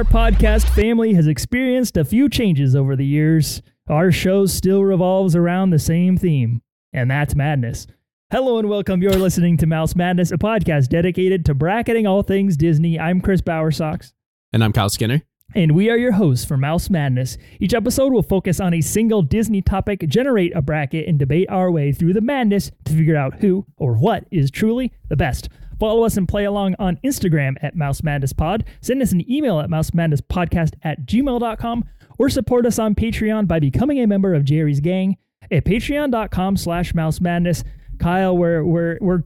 Our podcast family has experienced a few changes over the years, our show still revolves around the same theme, and that's madness. Hello and welcome. You're listening to Mouse Madness, a podcast dedicated to bracketing all things Disney. I'm Chris Bowersox. And I'm Kyle Skinner. And we are your hosts for Mouse Madness. Each episode will focus on a single Disney topic, generate a bracket, and debate our way through the madness to figure out who or what is truly the best. Follow us and play along on Instagram at Mouse Madness Pod. Send us an email at mousemadnesspodcast at gmail.com or support us on Patreon by becoming a member of Geri's Gang at patreon.com slash mouse madness. Kyle, we're, we're, we're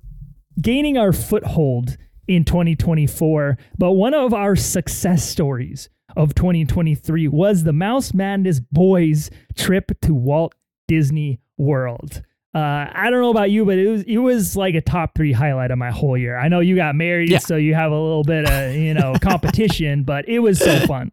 gaining our foothold in 2024, but one of our success stories of 2023 was the Mouse Madness Boys trip to Walt Disney World. Uh, I don't know about you, but it was it was like a top three highlight of my whole year. I know you got married, Yeah. so you have a little bit of you know competition, but it was so fun.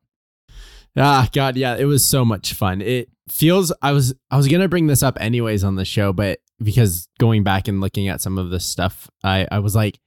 Ah, God, yeah, it was so much fun. It feels I was I was gonna bring this up anyways on the show, but because going back and looking at some of this stuff, I I was like,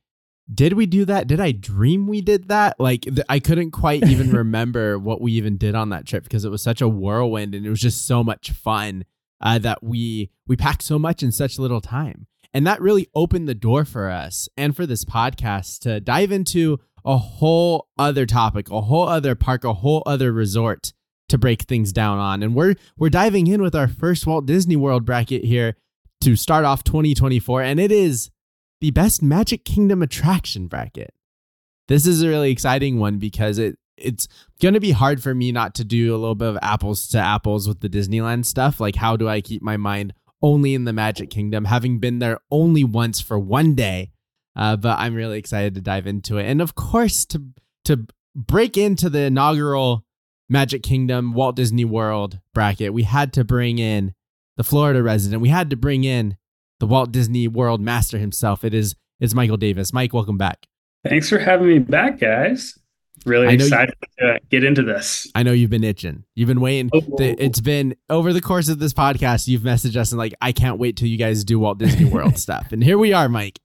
did we do that? Did I dream we did that? Like th- I couldn't quite even remember what we even did on that trip because it was such a whirlwind and it was just so much fun uh, that we we packed so much in such little time. And that really opened the door for us and for this podcast to dive into a whole other topic, a whole other park, a whole other resort to break things down on. And we're we're diving in with our first Walt Disney World bracket here to start off 2024 and it is the best Magic Kingdom attraction bracket. This is a really exciting one because it it's going to be hard for me not to do a little bit of apples to apples with the Disneyland stuff. Like how do I keep my mind only in the Magic Kingdom having been there only once for one day? Uh, but I'm really excited to dive into it. And of course to to break into the inaugural Magic Kingdom Walt Disney World bracket, we had to bring in the Florida resident. We had to bring in the Walt Disney World master himself. It is it's Michael Davis. Mike, welcome back. Thanks for having me back, guys. Really I know you- excited to get into this. I know you've been itching. You've been waiting. Oh. The- It's been over the course of this podcast. You've messaged us and like, I can't wait till you guys do Walt Disney World stuff. And here we are, Mike.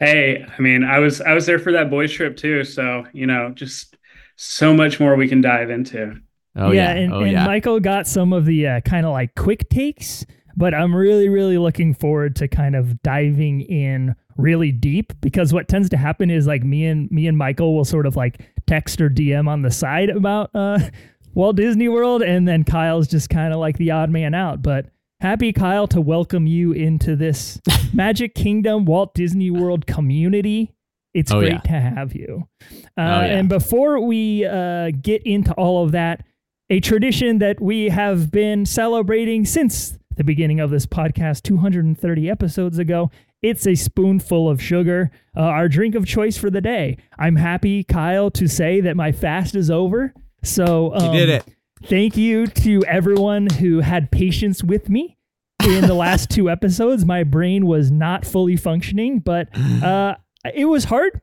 Hey, I mean, I was I was there for that boys trip too, so you know, just so much more we can dive into. Oh yeah. and, oh and yeah. Michael got some of the uh, kind of like quick takes, but I'm really, really looking forward to kind of diving in really deep because what tends to happen is like me and me and Michael will sort of like text or DM on the side about uh, Walt Disney World, and then Kyle's just kind of like the odd man out. But happy Kyle to welcome you into this Magic Kingdom Walt Disney World community. It's Oh, great yeah. to have you. Uh, Oh, yeah. And before we uh, get into all of that, a tradition that we have been celebrating since the beginning of this podcast 230 episodes ago. It's a spoonful of sugar, uh, our drink of choice for the day. I'm happy, Kyle, to say that my fast is over. So you um, did it. Thank you to everyone who had patience with me in the last two episodes. My brain was not fully functioning, but uh, it was hard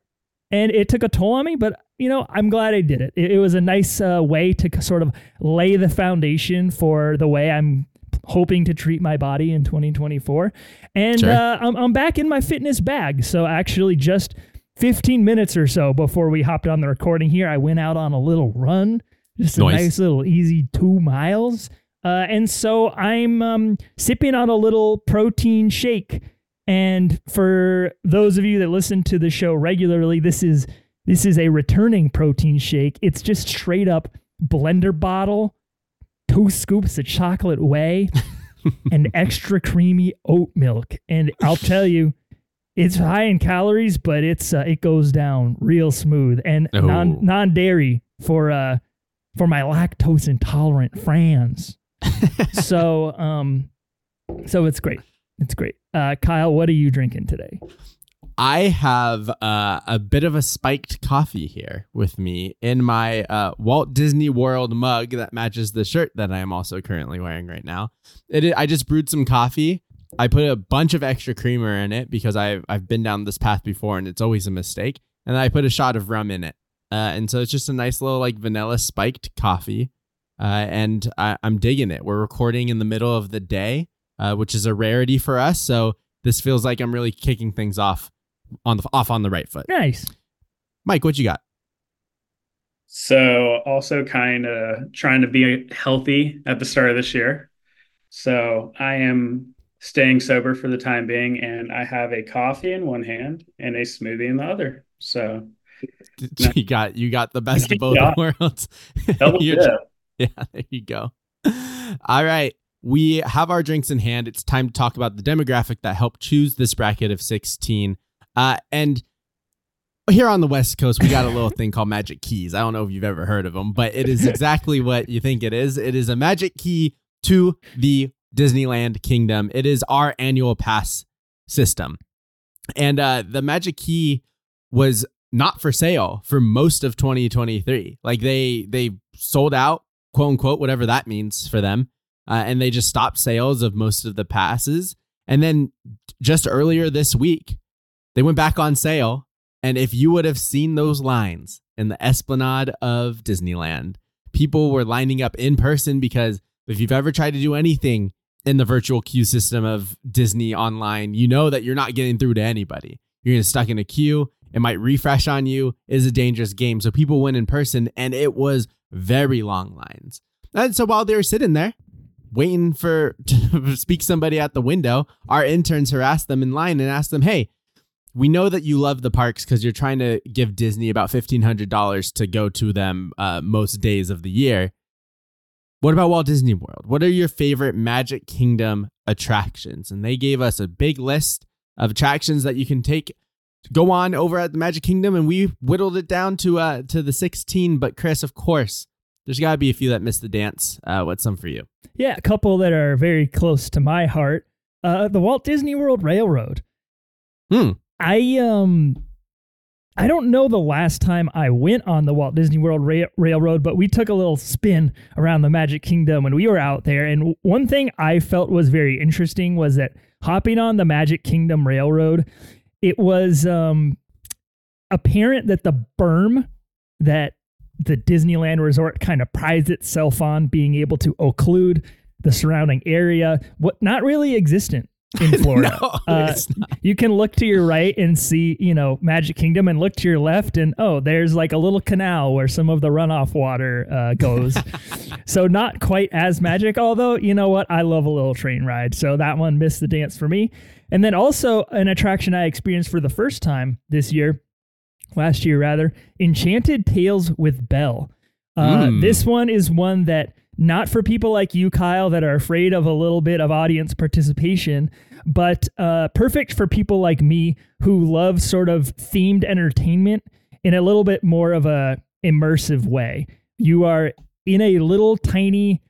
and it took a toll on me. But you know, I'm glad I did it. It, it was a nice uh, way to sort of lay the foundation for the way I'm hoping to treat my body in 2024. And Sure. uh, I'm, I'm back in my fitness bag. So actually, just 15 minutes or so before we hopped on the recording here, I went out on a little run, just a Nice. nice little easy two miles. Uh, and so I'm um, sipping on a little protein shake. And for those of you that listen to the show regularly, this is this is a returning protein shake. It's just straight up blender bottle, two scoops of chocolate whey, and extra creamy oat milk. And I'll tell you, it's high in calories, but it's uh, it goes down real smooth and Oh. non non dairy for uh for my lactose intolerant friends. so um so it's great. It's great. Uh, Kyle, what are you drinking today? I have uh, a bit of a spiked coffee here with me in my uh, Walt Disney World mug that matches the shirt that I am also currently wearing right now. It, I just brewed some coffee. I put a bunch of extra creamer in it because I've I've been down this path before and it's always a mistake. And I put a shot of rum in it, uh, and so it's just a nice little like vanilla spiked coffee. Uh, and I, am digging it. We're recording in the middle of the day, uh, which is a rarity for us. So this feels like I'm really kicking things off on the off on the right foot. Nice. Mike, what you got? So also kind of trying to be healthy at the start of this year. So I am staying sober for the time being and I have a coffee in one hand and a smoothie in the other. So you got you got the best of both yeah. worlds. yeah. yeah, there you go. All right. We have our drinks in hand. It's time to talk about the demographic that helped choose this bracket of 16. Uh, and here on the West Coast, we got a little thing called Magic Keys. I don't know if you've ever heard of them, but it is exactly what you think it is. It is a magic key to the Disneyland Kingdom. It is our annual pass system. And uh, the Magic Key was not for sale for most of 2023. Like they they sold out, quote unquote, whatever that means for them, uh, and they just stopped sales of most of the passes. And then just earlier this week, they went back on sale. And if you would have seen those lines in the esplanade of Disneyland, people were lining up in person because if you've ever tried to do anything in the virtual queue system of Disney online, you know that you're not getting through to anybody. You're getting stuck in a queue. It might refresh on you. It is a dangerous game. So people went in person and it was very long lines. And so while they were sitting there waiting for to speak somebody at the window, our interns harassed them in line and asked them, Hey, we know that you love the parks because you're trying to give Disney about $1,500 to go to them uh, most days of the year. What about Walt Disney World? What are your favorite Magic Kingdom attractions? And they gave us a big list of attractions that you can take go on over at the Magic Kingdom, and we whittled it down to uh to the 16. But Chris, of course, there's got to be a few that missed the dance. Uh, what's some for you? Yeah, a couple that are very close to my heart. Uh, the Walt Disney World Railroad. Hmm. I um I don't know the last time I went on the Walt Disney World Ra- Railroad, but we took a little spin around the Magic Kingdom when we were out there. And one thing I felt was very interesting was that hopping on the Magic Kingdom Railroad, it was um, apparent that the berm that the Disneyland Resort kind of prides itself on being able to occlude the surrounding area, what not really existent in Florida. no, uh, you can look to your right and see, you know, Magic Kingdom, and look to your left, and oh, there's like a little canal where some of the runoff water uh, goes. so not quite as magic, although you know what, I love a little train ride, so that one missed the dance for me. And then also an attraction I experienced for the first time this year, last year rather, Enchanted Tales with Belle. Uh, mm. This one is one that not for people like you, Kyle, that are afraid of a little bit of audience participation, but uh, perfect for people like me who love sort of themed entertainment in a little bit more of a immersive way. You are in a little tiny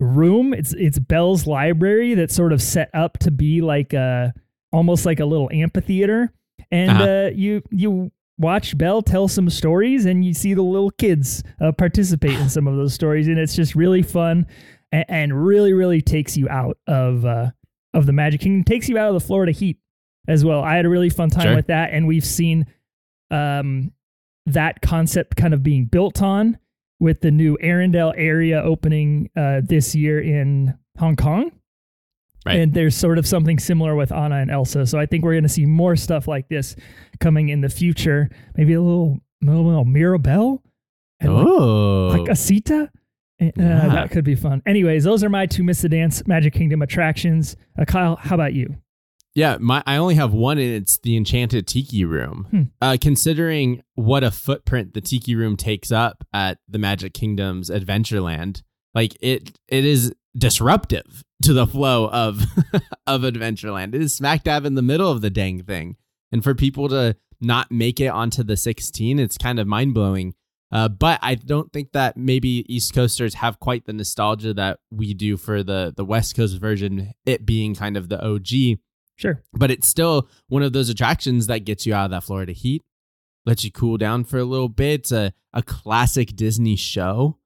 room. It's it's Belle's library that's sort of set up to be like a almost like a little amphitheater, and uh-huh. uh, you you watch Belle tell some stories and you see the little kids uh, participate in some of those stories and it's just really fun and, and really really takes you out of uh, of the Magic Kingdom takes you out of the Florida heat as well. I had a really fun time sure. with that and we've seen um, that concept kind of being built on with the new Arendelle area opening uh, this year in Hong Kong. Right. And there's sort of something similar with Anna and Elsa. So I think we're going to see more stuff like this coming in the future. Maybe a little, a little Mirabel. And oh. Like, like a Sita. Uh, yeah. That could be fun. Anyways, those are my two Miss the Dance Magic Kingdom attractions. Uh, Kyle, how about you? Yeah, my I only have one, and it's the Enchanted Tiki Room. Hmm. Uh, considering what a footprint the Tiki Room takes up at the Magic Kingdom's Adventureland, like it, it is disruptive to the flow of of Adventureland. It is smack dab in the middle of the dang thing. And for people to not make it onto the 16, it's kind of mind blowing. Uh, but I don't think that maybe East Coasters have quite the nostalgia that we do for the the West Coast version, it being kind of the OG. Sure. But it's still one of those attractions that gets you out of that Florida heat, lets you cool down for a little bit. It's a, a classic Disney show.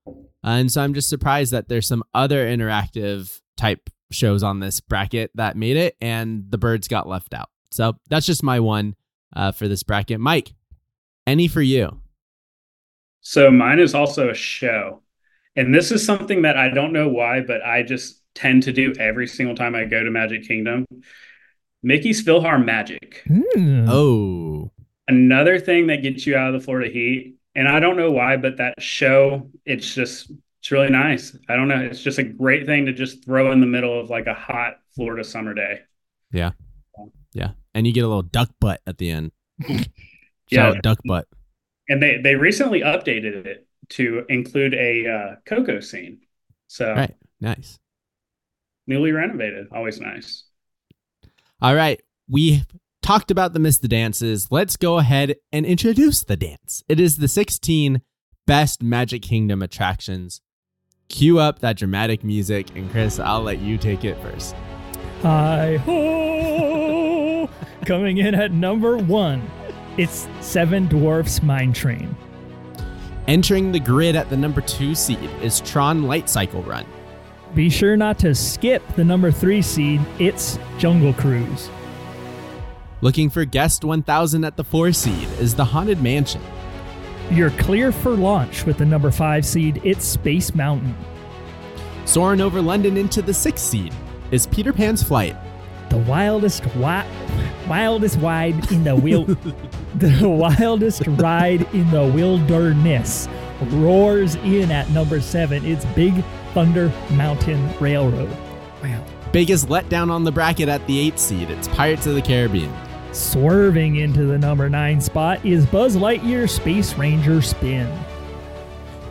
And so I'm just surprised that there's some other interactive type shows on this bracket that made it and the birds got left out. So that's just my one uh, for this bracket. Mike, any for you? So mine is also a show. And this is something that I don't know why, but I just tend to do every single time I go to Magic Kingdom. Mickey's PhilharMagic. Mm. Oh, Another thing that gets you out of the Florida heat. And I don't know why, but that show, it's just, it's really nice. I don't know. It's just a great thing to just throw in the middle of like a hot Florida summer day. yeah. Yeah. And you get a little duck butt at the end. Yeah. duck butt. And they, they recently updated it to include a uh, Coco scene. So Right. Nice. newly renovated. Always nice. All right. We talked about the Miss the Dances. Let's go ahead and introduce the dance. It is the 16 best Magic Kingdom attractions. Cue up that dramatic music, and Chris, I'll let you take it first. Hi ho! Coming in at number one, it's Seven Dwarfs Mine Train. Entering the grid at the number two seed is Tron Light Cycle Run. Be sure not to skip the number three seed, it's Jungle Cruise. Looking for Guest 1000 at the four seed is the Haunted Mansion. You're clear for launch with the number five seed, it's Space Mountain. Soaring over London into the sixth seed is Peter Pan's Flight. The wildest wi- wildest ride in the wil- the wildest ride in the wilderness roars in at number seven. It's Big Thunder Mountain Railroad. Wow. Biggest letdown on the bracket at the eighth seed, it's Pirates of the Caribbean. Swerving into the number nine spot is Buzz Lightyear Space Ranger Spin.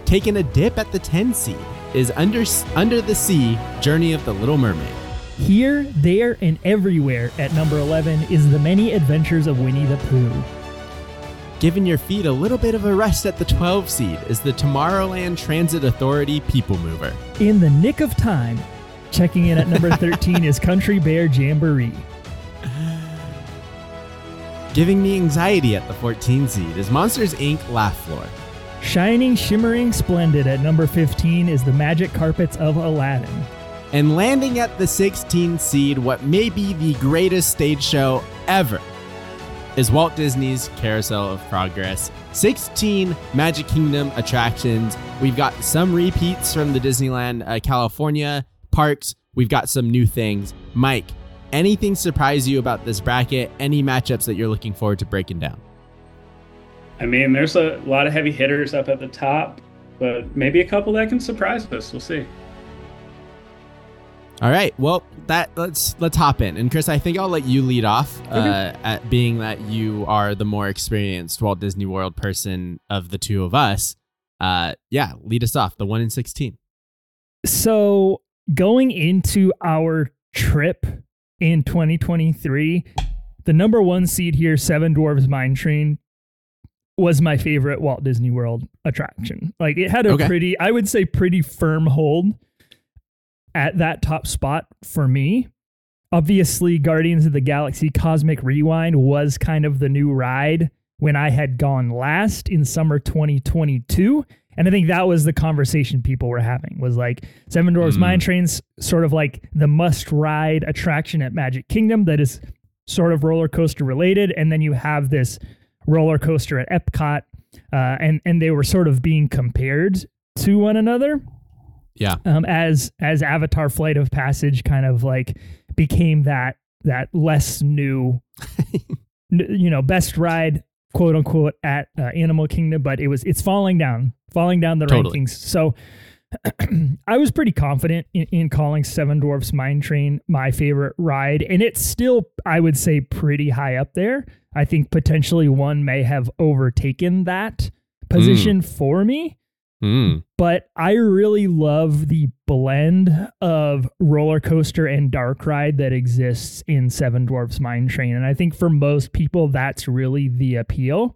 Taking a dip at the 10 seed is Under, Under the Sea Journey of the Little Mermaid. Here, there, and everywhere at number 11 is The Many Adventures of Winnie the Pooh. Giving your feet a little bit of a rest at the 12 seed is the Tomorrowland Transit Authority People Mover. In the nick of time, checking in at number 13 is Country Bear Jamboree. Giving me anxiety at the 14 seed is Monsters Inc. Laugh Floor. Shining, shimmering, splendid at number 15 is The Magic Carpets of Aladdin. And landing at the 16 seed, what may be the greatest stage show ever, is Walt Disney's Carousel of Progress. 16 Magic Kingdom attractions. We've got some repeats from the Disneyland uh, California parks. We've got some new things. Mike, anything surprise you about this bracket? Any matchups that you're looking forward to breaking down? I mean, there's a lot of heavy hitters up at the top, but maybe a couple that can surprise us. We'll see. All right. Well, that let's let's hop in. And Chris, I think I'll let you lead off, uh, at being that you are the more experienced Walt Disney World person of the two of us. Uh, yeah, lead us off. The one in sixteen. So, going into our trip in 2023, the number one seed here, Seven Dwarfs Mine Train, was my favorite Walt Disney World attraction. Like, it had a Okay. pretty, I would say, pretty firm hold at that top spot for me. Obviously, Guardians of the Galaxy Cosmic Rewind was kind of the new ride when I had gone last in summer 2022. And I think that was the conversation people were having was like Seven Dwarfs Mm. Mine Train's sort of like the must ride attraction at Magic Kingdom that is sort of roller coaster related. And then you have this roller coaster at Epcot. Uh, and, and they were sort of being compared to one another Yeah. um, as as Avatar Flight of Passage kind of like became that that less new, you know, best ride quote unquote at uh, Animal Kingdom, but it was it's falling down, falling down the Totally. rankings. So I was pretty confident in, in calling Seven Dwarfs Mine Train my favorite ride, and it's still I would say pretty high up there. I think potentially one may have overtaken that position for me Mm. but I really love the blend of roller coaster and dark ride that exists in Seven Dwarfs Mine Train. And I think for most people, that's really the appeal.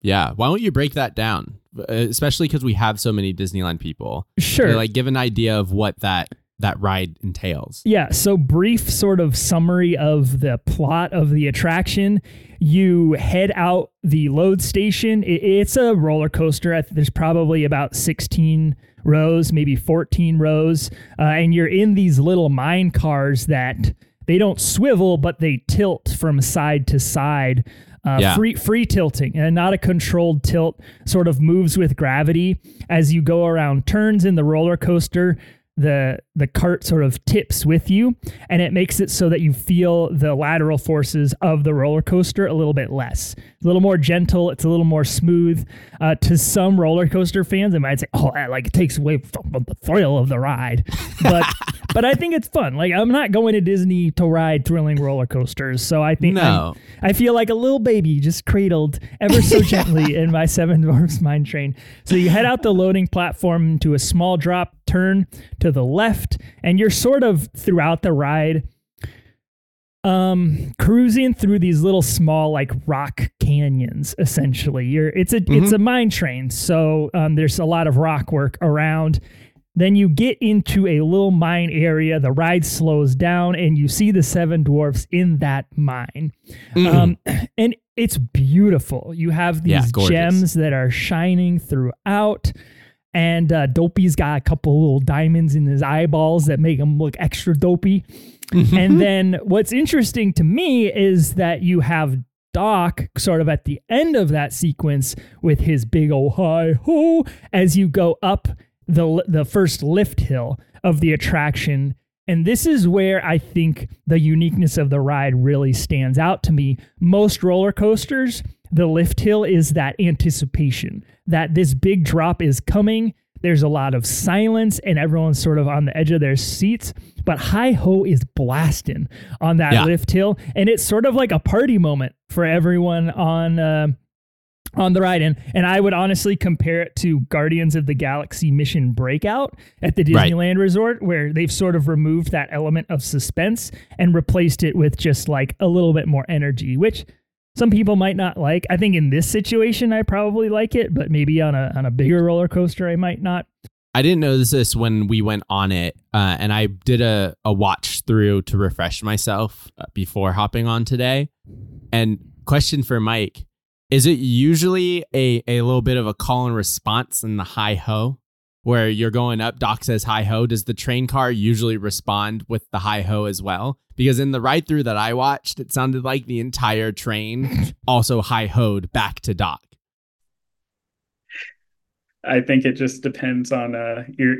Yeah. Why don't you break that down? Uh, Especially because we have so many Disneyland people. Sure. To, like give an idea of what that that ride entails. Yeah, so brief sort of summary of the plot of the attraction. You head out the load station. It's a roller coaster. There's probably about 16 rows, maybe 14 rows, uh, and you're in these little mine cars that they don't swivel, but they tilt from side to side. Uh, Yeah. free free tilting and not a controlled tilt sort of moves with gravity as you go around turns in the roller coaster the the cart sort of tips with you and it makes it so that you feel the lateral forces of the roller coaster a little bit less a little more gentle it's a little more smooth uh, to some roller coaster fans it might say oh that, like it takes away from the thrill of the ride but but i think it's fun like i'm not going to disney to ride thrilling roller coasters so i think No. I feel like a little baby just cradled ever so gently in my Seven Dwarfs Mine Train. So you head out the loading platform to a small drop turn to the left, and you're sort of throughout the ride um cruising through these little small like rock canyons essentially. You're it's a it's a mine train so um, there's a lot of rock work around. Then you get into a little mine area the ride slows down and you see the seven dwarfs in that mine. Um, and it's beautiful. You have these gorgeous. gems that are shining throughout and uh, Dopey's got a couple little diamonds in his eyeballs that make him look extra dopey. and then what's interesting to me is that you have Doc sort of at the end of that sequence with his big old hi ho as you go up the the first lift hill of the attraction. And this is where I think the uniqueness of the ride really stands out to me. Most roller coasters, the lift hill is that anticipation that this big drop is coming. There's a lot of silence and everyone's sort of on the edge of their seats. But Hi Ho is blasting on that Yeah. lift hill. And it's sort of like a party moment for everyone on. Uh, on the ride and and I would honestly compare it to Guardians of the Galaxy Mission Breakout at the Right. Disneyland Resort where they've sort of removed that element of suspense and replaced it with just like a little bit more energy which some people might not like. I think in this situation I probably like it, but maybe on a on a bigger roller coaster I might not. I didn't notice this when we went on it, uh, and I did a, a watch through to refresh myself uh, before hopping on today. And question for Mike: Is it usually a a little bit of a call and response in the hi ho, where you're going up? Doc says hi ho. Does the train car usually respond with the hi ho as well? Because in the ride through that I watched, it sounded like the entire train also hi hoed back to Doc. I think it just depends on uh your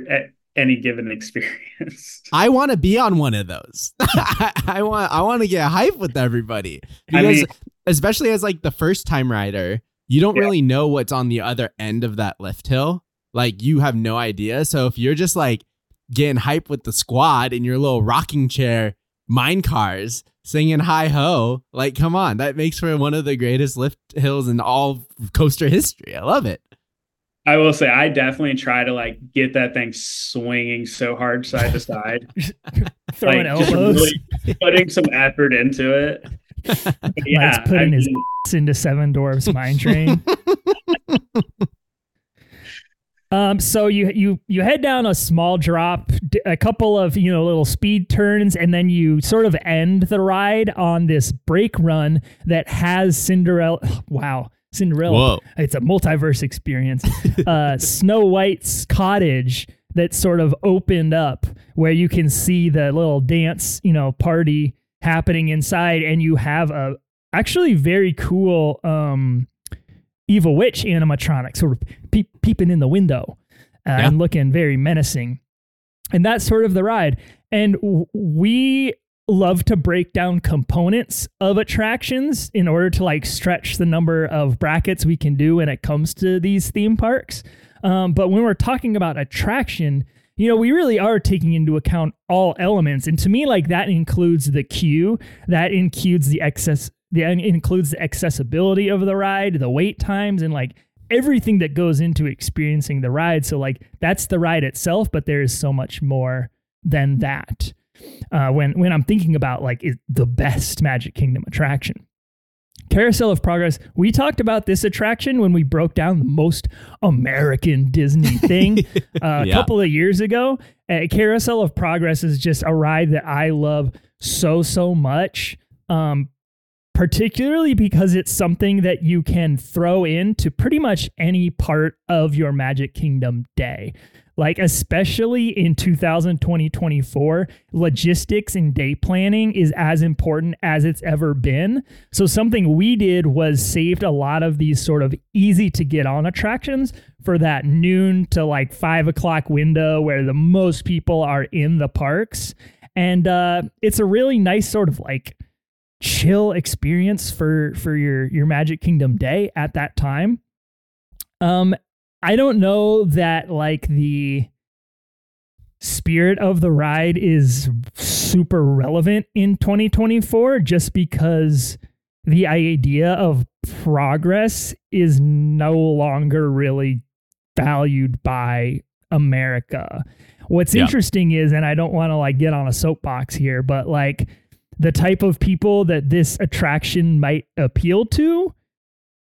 any given experience. I want to be on one of those. I want I want to get hype with everybody I mean- especially as like the first time rider, you don't Yeah. really know what's on the other end of that lift hill. Like you have no idea. So if you're just like getting hype with the squad in your little rocking chair mine cars singing hi ho, like come on, that makes for one of the greatest lift hills in all coaster history. I love it. I will say I definitely try to like get that thing swinging so hard side to side, Throwing like just elbows. really putting some effort into it. But yeah, Mike's putting I his mean, into Seven Dwarfs Mine Train. Um, so you you you head down a small drop, a couple of you know little speed turns, and then you sort of end the ride on this brake run that has Cinderella. Wow, Cinderella! Whoa. It's a multiverse experience. uh, Snow White's cottage that sort of opened up where you can see the little dance, you know, party happening inside, and you have a actually very cool um evil witch animatronic sort of peep, peeping in the window uh, Yeah. and looking very menacing. And that's sort of the ride. And w- we love to break down components of attractions in order to like stretch the number of brackets we can do when it comes to these theme parks. Um, but when we're talking about attraction you know we really are taking into account all elements. And to me like that includes the queue that includes the excess the includes the accessibility of the ride the wait times and like everything that goes into experiencing the ride so like that's the ride itself but there is so much more than that uh, when when i'm thinking about like is the best magic kingdom attraction Carousel of Progress. We talked about this attraction when we broke down the most American Disney thing uh, a Yeah. couple of years ago. Uh, Carousel of Progress is just a ride that I love so so much. Um, particularly because it's something that you can throw into pretty much any part of your Magic Kingdom day. Like, especially in 2020 24, logistics and day planning is as important as it's ever been. So, something we did was saved a lot of these sort of easy to get on attractions for that noon to like five o'clock window where the most people are in the parks. And uh, it's a really nice sort of like chill experience for for your your Magic Kingdom day at that time. Um I don't know that like the spirit of the ride is super relevant in 2024 just because the idea of progress is no longer really valued by America. What's Yeah. interesting is and I don't want to like get on a soapbox here but like the type of people that this attraction might appeal to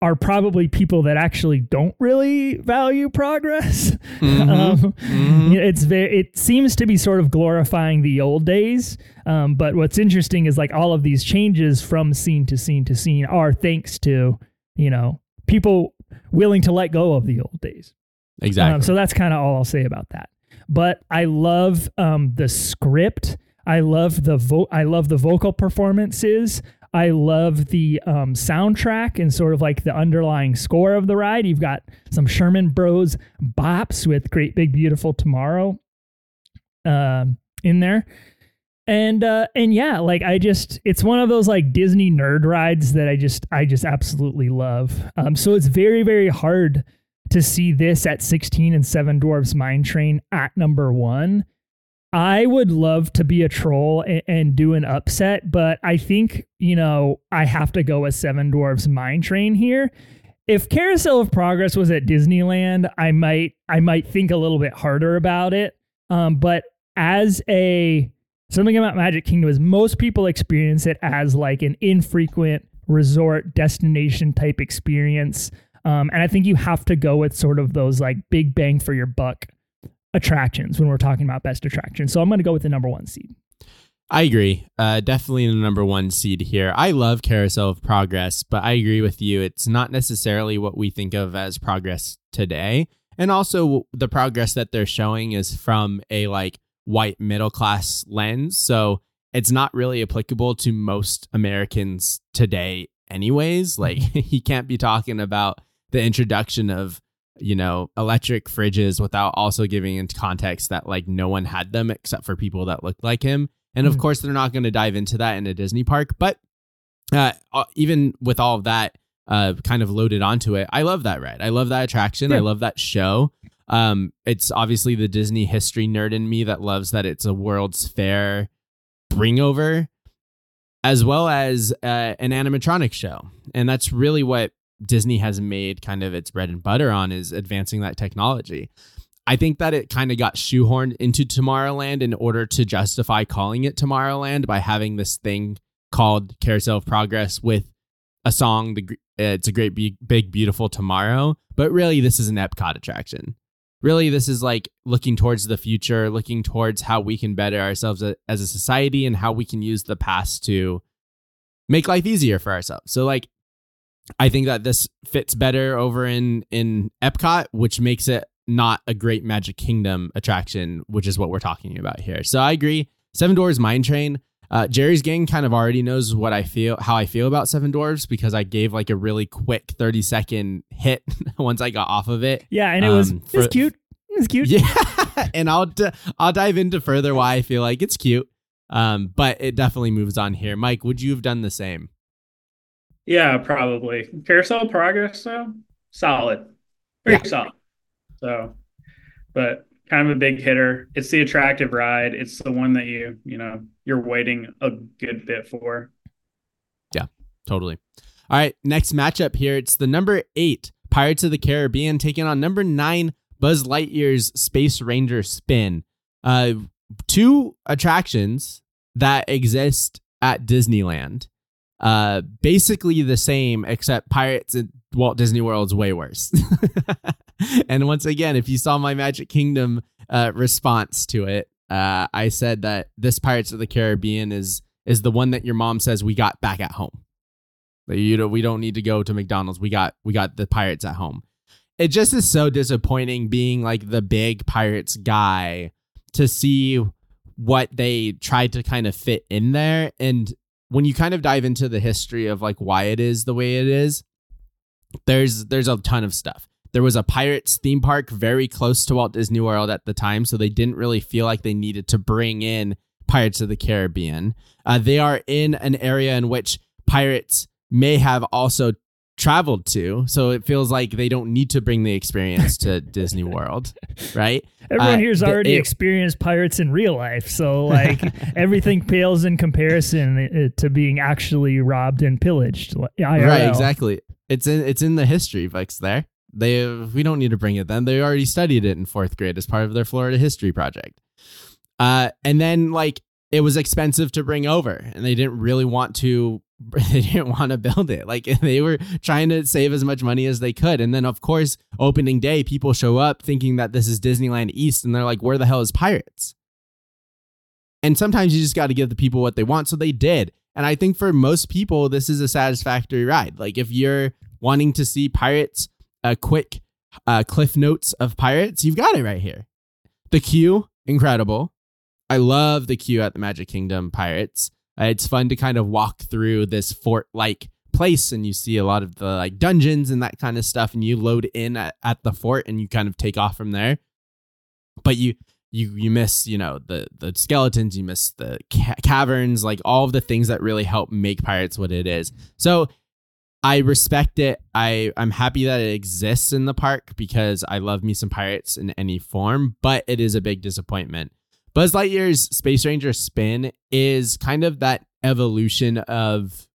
are probably people that actually don't really value progress. Mhm. Um, Mhm. it's very. It seems to be sort of glorifying the old days. Um, but what's interesting is like all of these changes from scene to scene to scene are thanks to you know people willing to let go of the old days. Exactly. Um, so that's kind of all I'll say about that. But I love um, the script. I love the vo- I love the vocal performances. I love the um, soundtrack and sort of like the underlying score of the ride. You've got some Sherman Bros bops with "Great Big Beautiful Tomorrow" um, in there, and uh, and yeah, like I just it's one of those like Disney nerd rides that I just I just absolutely love. Um, so it's very very hard to see this at 16 and Seven Dwarfs Mine Train at number one. I would love to be a troll and, and do an upset, but I think, you know, I have to go with Seven Dwarfs Mine Train here. If Carousel of Progress was at Disneyland, I might I might think a little bit harder about it. Um, but as a something about Magic Kingdom is most people experience it as like an infrequent resort destination type experience. Um, and I think you have to go with sort of those like big bang for your buck attractions when we're talking about best attractions. So I'm going to go with the number one seed. I agree. Uh, definitely the number one seed here. I love Carousel of Progress, but I agree with you. It's not necessarily what we think of as progress today. And also, the progress that they're showing is from a like white middle class lens. So it's not really applicable to most Americans today, anyways. Like, he can't be talking about the introduction of you know, electric fridges without also giving into context that like no one had them except for people that looked like him. And of Mhm. course, they're not going to dive into that in a Disney park. But uh, uh, even with all of that uh, kind of loaded onto it, I love that ride. I love that attraction. I love that show. Um, it's obviously the Disney history nerd in me that loves that it's a World's Fair bringover, as well as uh, an animatronic show. And that's really what Disney has made kind of its bread and butter on is advancing that technology. I think that it kind of got shoehorned into Tomorrowland in order to justify calling it Tomorrowland by having this thing called Carousel of Progress with a song. The it's a great big beautiful tomorrow, but really this is an Epcot attraction. Really, this is like looking towards the future, looking towards how we can better ourselves as a society and how we can use the past to make life easier for ourselves. So, like, I think that this fits better over in in Epcot, which makes it not a great Magic Kingdom attraction, which is what we're talking about here. So I agree. Seven Dwarfs Mine Train. Uh, Geri's gang kind of already knows what I feel, how I feel about Seven Dwarfs because I gave like a really quick thirty second hit once I got off of it. Yeah, and it was Um, was for- cute. It was cute. Yeah, and I'll d- I'll dive into further why I feel like it's cute. Um, but it definitely moves on here. Mike, would you have done the same? Yeah, probably. Carousel progress though, solid, very Yeah. solid. So, but kind of a big hitter. It's the attractive ride. It's the one that you you know you're waiting a good bit for. Yeah, totally. All right, next matchup here. It's the number eight Pirates of the Caribbean taking on number nine Buzz Lightyear's Space Ranger Spin. Uh, two attractions that exist at Disneyland. Uh, basically the same, except Pirates at Walt Disney World's way worse. and once again, if you saw my Magic Kingdom uh, response to it, uh, I said that this Pirates of the Caribbean is is the one that your mom says we got back at home. That you know, we don't need to go to McDonald's. We got we got the Pirates at home. It just is so disappointing being like the big Pirates guy to see what they tried to kind of fit in there and when you kind of dive into the history of like why it is the way it is there's there's a ton of stuff. There was a pirates theme park very close to Walt Disney World at the time so they didn't really feel like they needed to bring in Pirates of the Caribbean. Uh, they are in an area in which pirates may have also traveled to so it feels like they don't need to bring the experience to Disney World right Everyone Uh, here's already it- experienced pirates in real life, so like everything pales in comparison uh, to being actually robbed and pillaged. IRL. Right, exactly. It's in it's in the history books there. They we don't need to bring it then. They already studied it in fourth grade as part of their Florida history project. Uh, and then like it was expensive to bring over, and they didn't really want to. They didn't want to build it. Like they were trying to save as much money as they could. And then of course, opening day, people show up thinking that this is Disneyland East, and they're like, "Where the hell is Pirates?" And sometimes you just got to give the people what they want. So they did. And I think for most people, this is a satisfactory ride. Like if you're wanting to see Pirates, a quick uh, cliff notes of Pirates, you've got it right here. The queue, incredible. I love the queue at the Magic Kingdom Pirates. Uh, it's fun to kind of walk through this fort like place and you see a lot of the like dungeons and that kind of stuff and you load in at, at the fort and you kind of take off from there. But you you you miss you know the the skeletons you miss the ca- caverns like all of the things that really help make pirates what it is. So i respect it. I i'm happy that it exists in the park because i love me some pirates in any form but it is a big disappointment buzz lightyear's space ranger spin is kind of that evolution of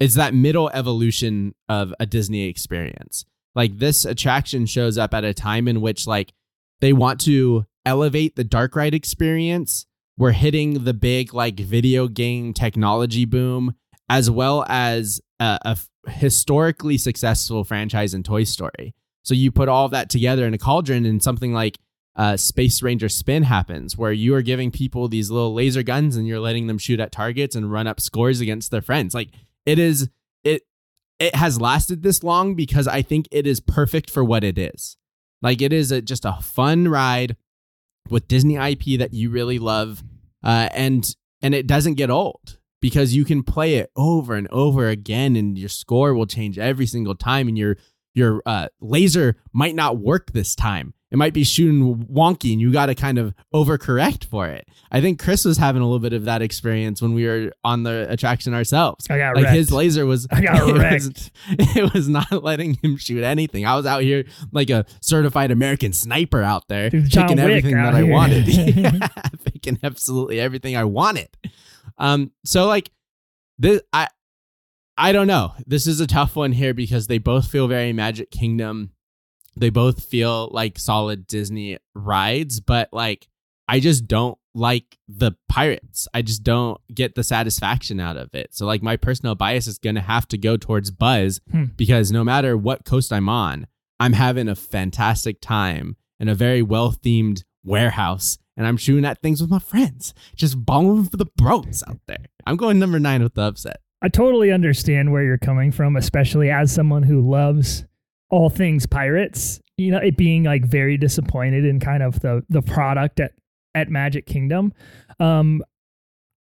it's that middle evolution of a disney experience like this attraction shows up at a time in which like they want to elevate the dark ride experience. We're hitting the big like video game technology boom, as well as a, historically successful franchise in Toy Story. So you put all that together in a cauldron, and something like uh, Space Ranger Spin happens, where you are giving people these little laser guns and you're letting them shoot at targets and run up scores against their friends. Like it is, it it has lasted this long because I think it is perfect for what it is. Like it is a, just a fun ride with Disney IP that you really love, uh, and and it doesn't get old because you can play it over and over again, and your score will change every single time, and your your uh, laser might not work this time. It might be shooting wonky, and you got to kind of overcorrect for it. I think Chris was having a little bit of that experience when we were on the attraction ourselves. I got like wrecked. his laser was I got it was- wrecked. it was not letting him shoot anything. I was out here like a certified American sniper out there, Dude, picking everything that I wanted. Yeah, picking absolutely everything I wanted. Um, so like this, I, I don't know. This is a tough one here because they both feel very Magic Kingdom. They both feel like solid Disney rides, but like I just don't like the pirates. I just don't get the satisfaction out of it. So like my personal bias is going to have to go towards Buzz Hmm. because no matter what coast I'm on, I'm having a fantastic time in a very well themed warehouse and I'm shooting at things with my friends. Just balling for the bros out there. I'm going number 9 with the upset. I totally understand where you're coming from, especially as someone who loves all things pirates. You know, it being like very disappointed in kind of the the product at at Magic Kingdom. Um,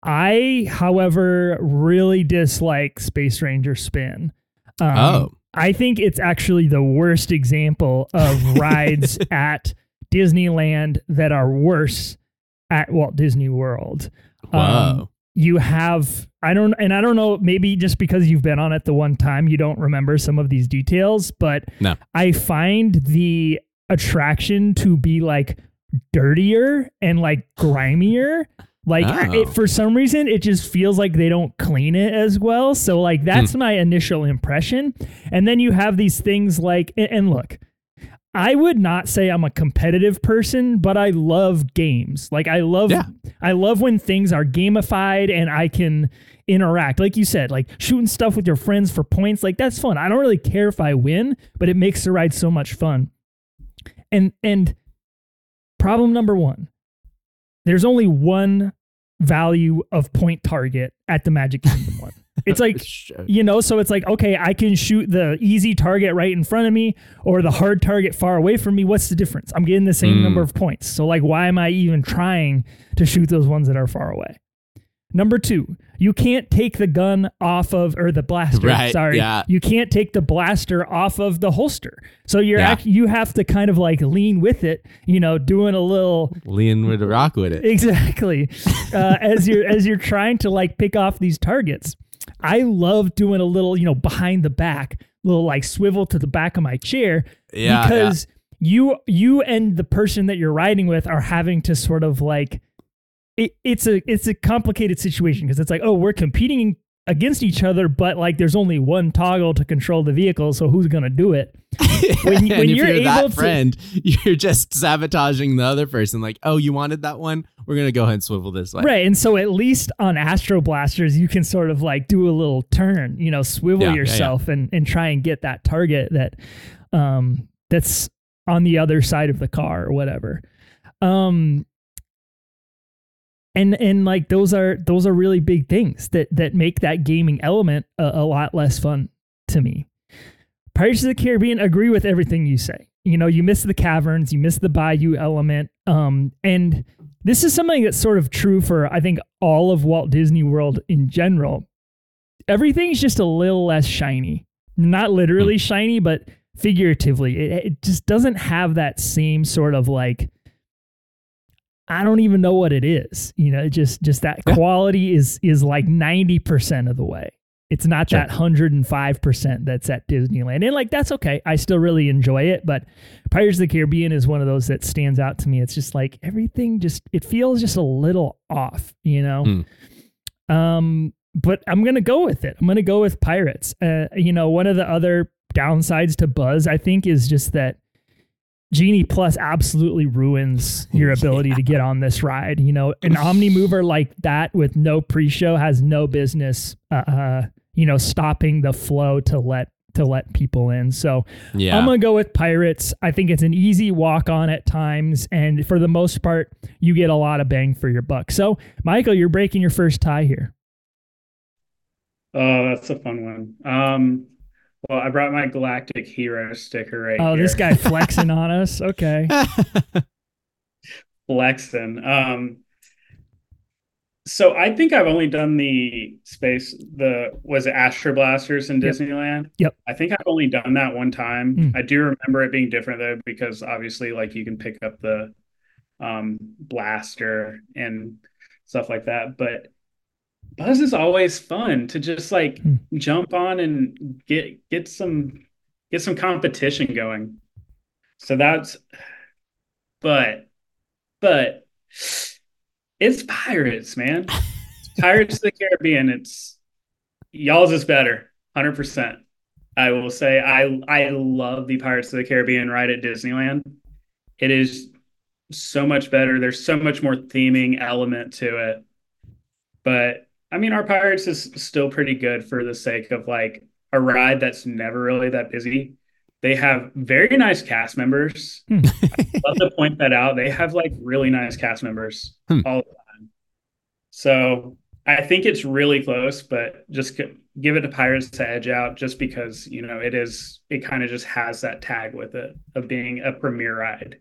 I, however, really dislike Space Ranger Spin. Um, Oh. I think it's actually the worst example of rides at Disneyland that are worse at Walt Disney World. Whoa. Um, you have I don't and I don't know maybe just because you've been on it the one time you don't remember some of these details but No. I find the attraction to be like dirtier and like grimier like Oh. it, for some reason it just feels like they don't clean it as well so like that's hmm. my initial impression and then you have these things like and, and look I would not say I'm a competitive person, but I love games. Like I love Yeah. I love when things are gamified and I can interact. Like you said, like shooting stuff with your friends for points, like that's fun. I don't really care if I win, but it makes the ride so much fun. And and problem number 1. There's only one value of point target at the Magic Kingdom one. It's like you know, so it's like, okay, I can shoot the easy target right in front of me or the hard target far away from me. What's the difference? I'm getting the same Mm. number of points. So, like, why am I even trying to shoot those ones that are far away? Number two, you can't take the gun off of, or the blaster. Right, Sorry, yeah. you can't take the blaster off of the holster. So you're Yeah. act- you have to kind of like lean with it. You know, doing a little Lean with a rock with it. exactly uh, as you're as you're trying to like pick off these targets i love doing a little you know behind the back little like swivel to the back of my chair Yeah, because you you and the person that you're riding with are having to sort of like it, it's a it's a complicated situation because it's like oh we're competing against each other but like there's only one toggle to control the vehicle so who's gonna do it when- when if you're you're, able that to- friend, you're just sabotaging the other person. Like, oh, you wanted that one? We're gonna go ahead and swivel this way. Right. And so at least on Astro Blasters, you can sort of like do a little turn, you know, swivel Yeah, yeah, yeah. yourself and and try and get that target that um that's on the other side of the car or whatever. Um and and like those are those are really big things that that make that gaming element a, a lot less fun to me. Pirates of the Caribbean agree with everything you say. You know, you miss the caverns, you miss the bayou element, um, and this is something that's sort of true for I think all of Walt Disney World in general. Everything's just a little less shiny. Not literally shiny, but figuratively. It, it just doesn't have that same sort of like I don't even know what it is. You know, just just that Yeah. quality is is like 90% of the way. It's not Sure. that 105% that's at Disneyland. And like that's okay. I still really enjoy it, but Pirates of the Caribbean is one of those that stands out to me. It's just like everything just it feels just a little off, you know. Um but I'm going to go with it. I'm going to go with Pirates. Uh you know, one of the other downsides to Buzz I think is just that Genie Plus absolutely ruins your ability to get on this ride. You know, an Omni mover like that with no pre-show has no business, uh, uh, you know, stopping the flow to let to let people in. So Yeah. I'm gonna go with Pirates. I think it's an easy walk on at times, and for the most part, you get a lot of bang for your buck. So, Michael, you're breaking your first tie here. Oh, that's a fun one. Um, well, I brought my Galactic Hero sticker right here. Oh, here. this guy flexing on us. Okay. Flexing. Um, so I think I've only done the space, the was it Astro Blasters in Yep. Disneyland? Yep. I think I've only done that one time. Hmm. I do remember it being different though, because obviously, like you can pick up the um blaster and stuff like that. But Buzz is always fun to just like Hmm. jump on and get get some get some competition going. So that's but but it's pirates, man. Pirates of the Caribbean. It's y'all's is better, hundred percent. I will say I I love the Pirates of the Caribbean ride at Disneyland. It is so much better. There's so much more theming element to it. But I mean, our Pirates is still pretty good for the sake of like a ride that's never really that busy. They have very nice cast members. Hmm. Love to point that out. They have like really nice cast members Hmm. all the time. So I think it's really close, but just give it to Pirates to edge out just because, you know, it is, it kind of just has that tag with it of being a premier ride.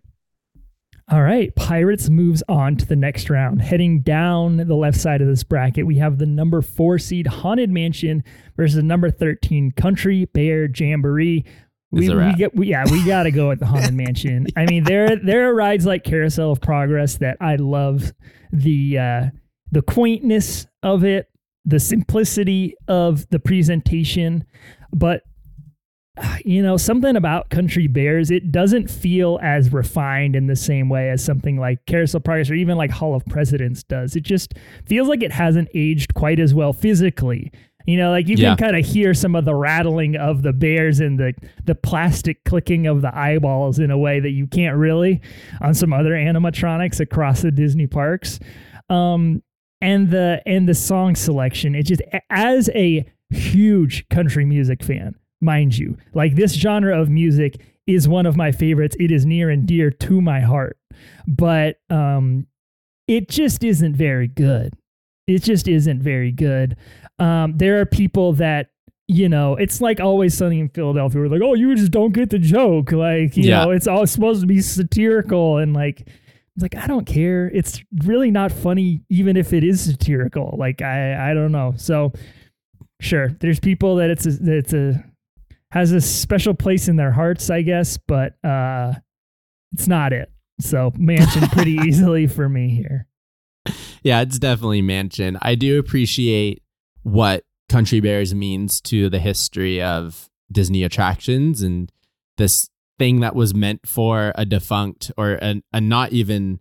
All right, Pirates moves on to the next round. Heading down the left side of this bracket, we have the number four seed Haunted Mansion versus the number thirteen Country Bear Jamboree. We, we get we, yeah we got to go with the Haunted Mansion. I mean there there are rides like Carousel of Progress that I love the uh, the quaintness of it, the simplicity of the presentation, but you know something about country bears it doesn't feel as refined in the same way as something like carousel progress or even like hall of presidents does it just feels like it hasn't aged quite as well physically You know, like you Yeah. can kind of hear some of the rattling of the bears and the the plastic clicking of the eyeballs in a way that you can't really on some other animatronics across the Disney parks. Um, and the and the song selection, it just as a huge country music fan, mind you, like this genre of music is one of my favorites. It is near and dear to my heart, but um, it just isn't very good. It just isn't very good. Um, there are people that you know, it's like always sunny in Philadelphia. We're like, oh, you just don't get the joke. Like, you Yeah. know, it's all supposed to be satirical and like, it's like I don't care. It's really not funny, even if it is satirical. Like, I I don't know. So, sure, there's people that it's a, that it's a has a special place in their hearts, I guess, but uh, it's not it. So, mansion pretty easily for me here. Yeah, it's definitely Mansion. I do appreciate what Country Bears means to the history of Disney attractions and this thing that was meant for a defunct or a, a not even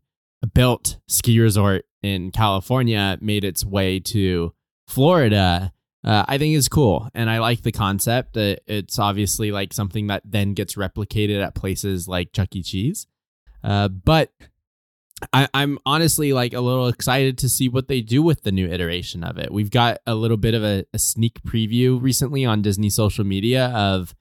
built ski resort in California made its way to Florida. Uh, I think is cool, and I like the concept. Uh, it's obviously like something that then gets replicated at places like Chuck E. Cheese. Uh, but I, I'm honestly like a little excited to see what they do with the new iteration of it. We've got a little bit of a, a sneak preview recently on Disney social media of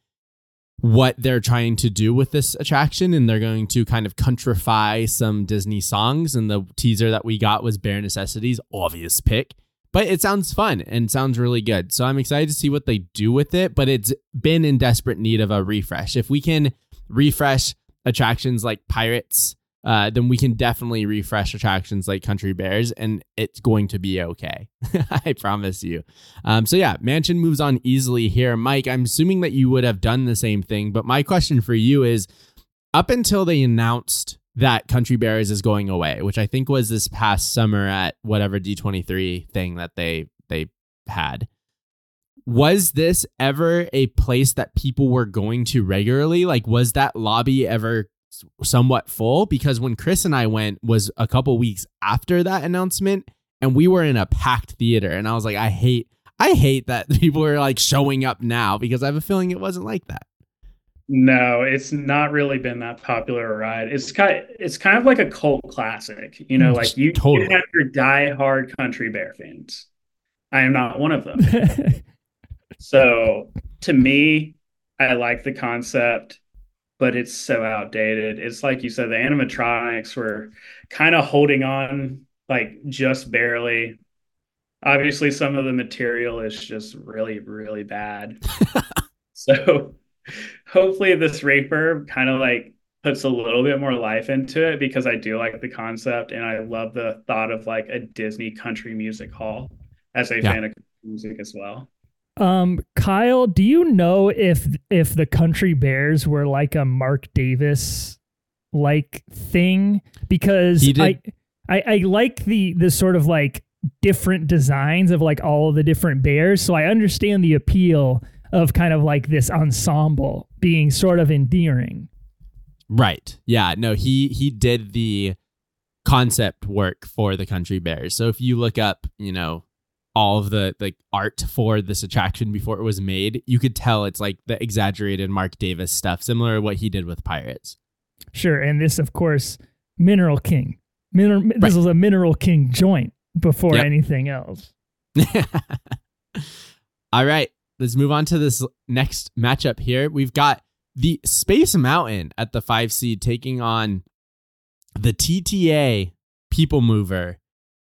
what they're trying to do with this attraction, and they're going to kind of countrify some Disney songs. And the teaser that we got was Bare Necessities, obvious pick. But it sounds fun and sounds really good. So I'm excited to see what they do with it. But it's been in desperate need of a refresh. If we can refresh attractions like Pirates, uh, then we can definitely refresh attractions like Country Bears, and it's going to be okay. I promise you. Um, so yeah, Mansion moves on easily here. Mike, I'm assuming that you would have done the same thing, but my question for you is: up until they announced that Country Bears is going away, which I think was this past summer at whatever D23 thing that they they had. Was this ever a place that people were going to regularly? Like, was that lobby ever somewhat full because when Chris and I went was a couple weeks after that announcement and we were in a packed theater and I was like I hate I hate that people are like showing up now because I have a feeling it wasn't like that. No, it's not really been that popular a ride. It's kind it's kind of like a cult classic. You know, Mm, like you, totally. you have your die-hard country bear fans. I am not one of them. So to me, I like the concept, but it's so outdated. It's like you said, the animatronics were kind of holding on like just barely. Obviously, some of the material is just really, really bad. so hopefully this refurb kind of like puts a little bit more life into it because I do like the concept and I love the thought of like a Disney country music hall as a Yeah. fan of music as well. Um, Kyle, do you know if if the Country Bears were like a Mark Davis like thing? Because I, I I like the the sort of like different designs of like all of the different bears, so I understand the appeal of kind of like this ensemble being sort of endearing. Right. Yeah, no, he he did the concept work for the Country Bears. So if you look up, you know, all of the like art for this attraction before it was made, you could tell it's like the exaggerated Mark Davis stuff, similar to what he did with Pirates. Sure, and this of course Mineral King. Mineral, Right. This was a Mineral King joint before Yep. anything else. All right, let's move on to this next matchup here. We've got the Space Mountain at the five seed taking on the TTA People Mover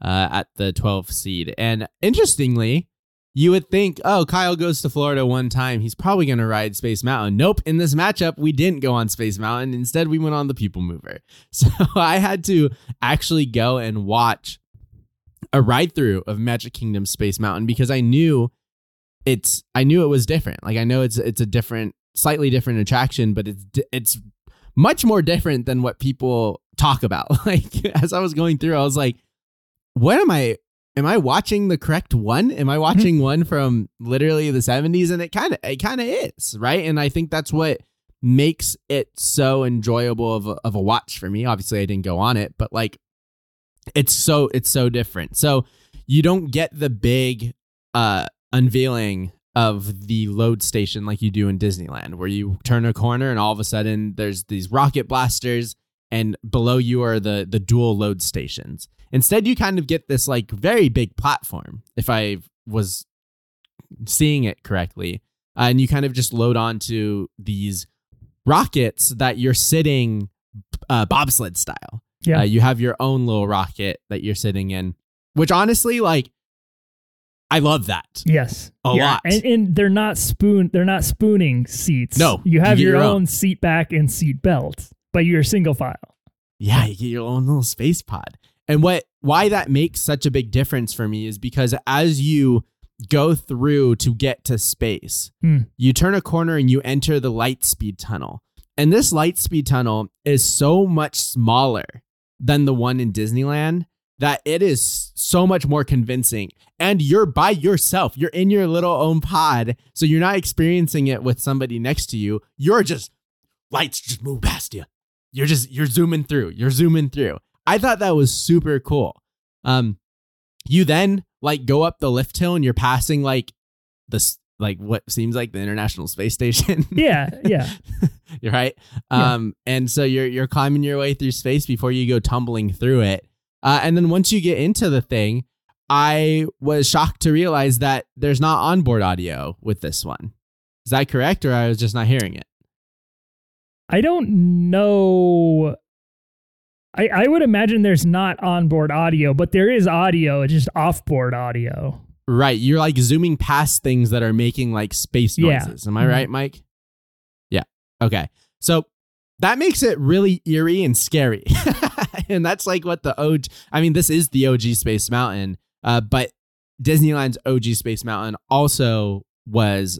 uh, at the 12 seed. And interestingly, you would think, oh, Kyle goes to Florida one time. He's probably going to ride Space Mountain. Nope. In this matchup, we didn't go on Space Mountain. Instead, we went on the People Mover. So I had to actually go and watch a ride through of Magic Kingdom Space Mountain because I knew it's I knew it was different. Like I know it's it's a different, slightly different attraction, but it's it's much more different than what people talk about. Like as I was going through, I was like, what am I? Am I watching the correct one? Am I watching one from literally the 70s? And it kind of it kind of is, right? And I think that's what makes it so enjoyable of a, of a watch for me. Obviously, I didn't go on it, but like it's so it's so different. So you don't get the big uh unveiling of the load station like you do in Disneyland, where you turn a corner and all of a sudden there's these rocket blasters, and below you are the the dual load stations. Instead, you kind of get this like very big platform. If I was seeing it correctly, uh, and you kind of just load onto these rockets that you're sitting uh, bobsled style. Yeah. Uh, you have your own little rocket that you're sitting in, which honestly, like, I love that. Yes. A yeah. lot. And, and they're not spoon they're not spooning seats. No, You you have get your, your own, own. seat back and seat belt, but you're single file. Yeah, you get your own little space pod. And what why that makes such a big difference for me is because as you go through to get to space, Hmm. you turn a corner and you enter the light speed tunnel. And this light speed tunnel is so much smaller than the one in Disneyland that it is so much more convincing. And you're by yourself. You're in your little own pod. So you're not experiencing it with somebody next to you. You're just lights just move past you. You're just you're zooming through. You're zooming through. I thought that was super cool. Um you then like go up the lift hill and you're passing like this like what seems like the International Space Station. Yeah, yeah. you're right. Yeah. Um, and so you're you're climbing your way through space before you go tumbling through it. Uh, and then once you get into the thing, I was shocked to realize that there's not onboard audio with this one. Is that correct, or I was just not hearing it? I don't know. I, I would imagine there's not onboard audio, but there is audio, it's just offboard audio. Right, you're like zooming past things that are making like space Yeah. noises. Am I Mhm. right, Mike? Yeah. Okay. So that makes it really eerie and scary. and that's like what the OG I mean, this is the OG Space Mountain, uh, but Disneyland's OG Space Mountain also was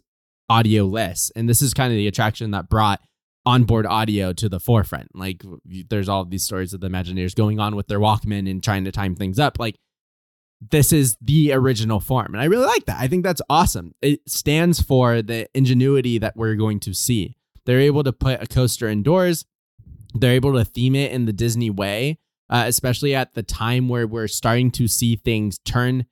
audioless. And this is kind of the attraction that brought onboard audio to the forefront. Like there's all these stories of the Imagineers going on with their Walkman and trying to time things up. Like this is the original form. And I really like that. I think that's awesome. It stands for the ingenuity that we're going to see. They're able to put a coaster indoors, they're able to theme it in the Disney way, uh, especially at the time where we're starting to see things turn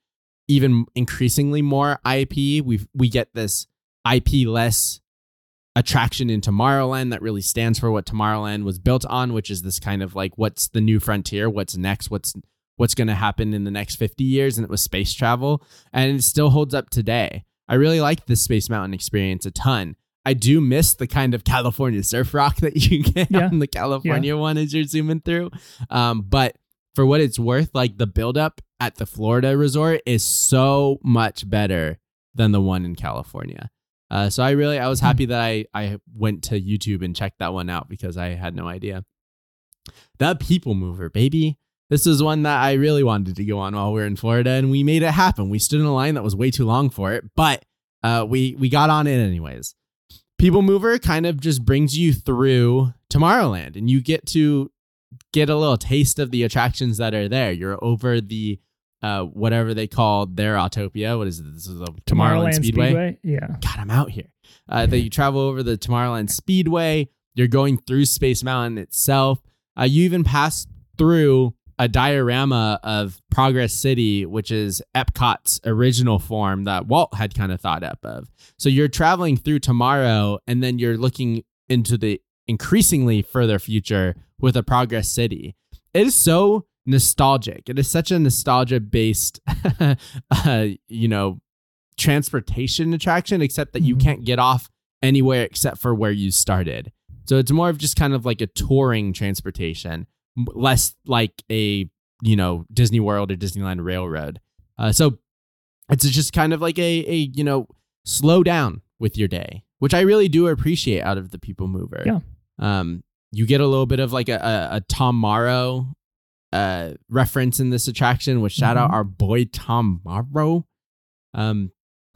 even increasingly more IP. We we get this IP less attraction in Tomorrowland that really stands for what Tomorrowland was built on, which is this kind of like what's the new frontier, what's next, what's what's going to happen in the next 50 years and it was space travel and it still holds up today. I really like this Space Mountain experience a ton. I do miss the kind of California surf rock that you get Yeah. on the California one as you're zooming through. Um, but for what it's worth, like the buildup at the Florida resort is so much better than the one in California. Uh, so I really I was Hmm. happy that I I went to YouTube and checked that one out because I had no idea. The People Mover, baby. This is one that I really wanted to go on while we are in Florida, and we made it happen. We stood in a line that was way too long for it, but uh, we we got on it anyways. People Mover kind of just brings you through Tomorrowland, and you get to get a little taste of the attractions that are there. You're over the uh, whatever they call their Autopia. What is it? This is a Tomorrowland, Speedway. Yeah. God, I'm out here. Uh, that you travel over the Tomorrowland Speedway. You're going through Space Mountain itself. Uh, you even pass through a diorama of Progress City, which is Epcot's original form that Walt had kind of thought up of. So you're traveling through tomorrow, and then you're looking into the increasingly further future with a Progress City. It is so nostalgic. It is such a nostalgia based, uh, you know, transportation attraction, except that you Mhm. can't get off anywhere except for where you started. So it's more of just kind of like a touring transportation, less like a, you know, Disney World or Disneyland Railroad. Uh, so it's just kind of like a, a, you know, slow down with your day, which I really do appreciate out of the People Mover. Yeah. Um, you get a little bit of like a, a, a Tom Morrow uh, reference in this attraction, which shout out Mhm. our boy Tom Morrow. Um,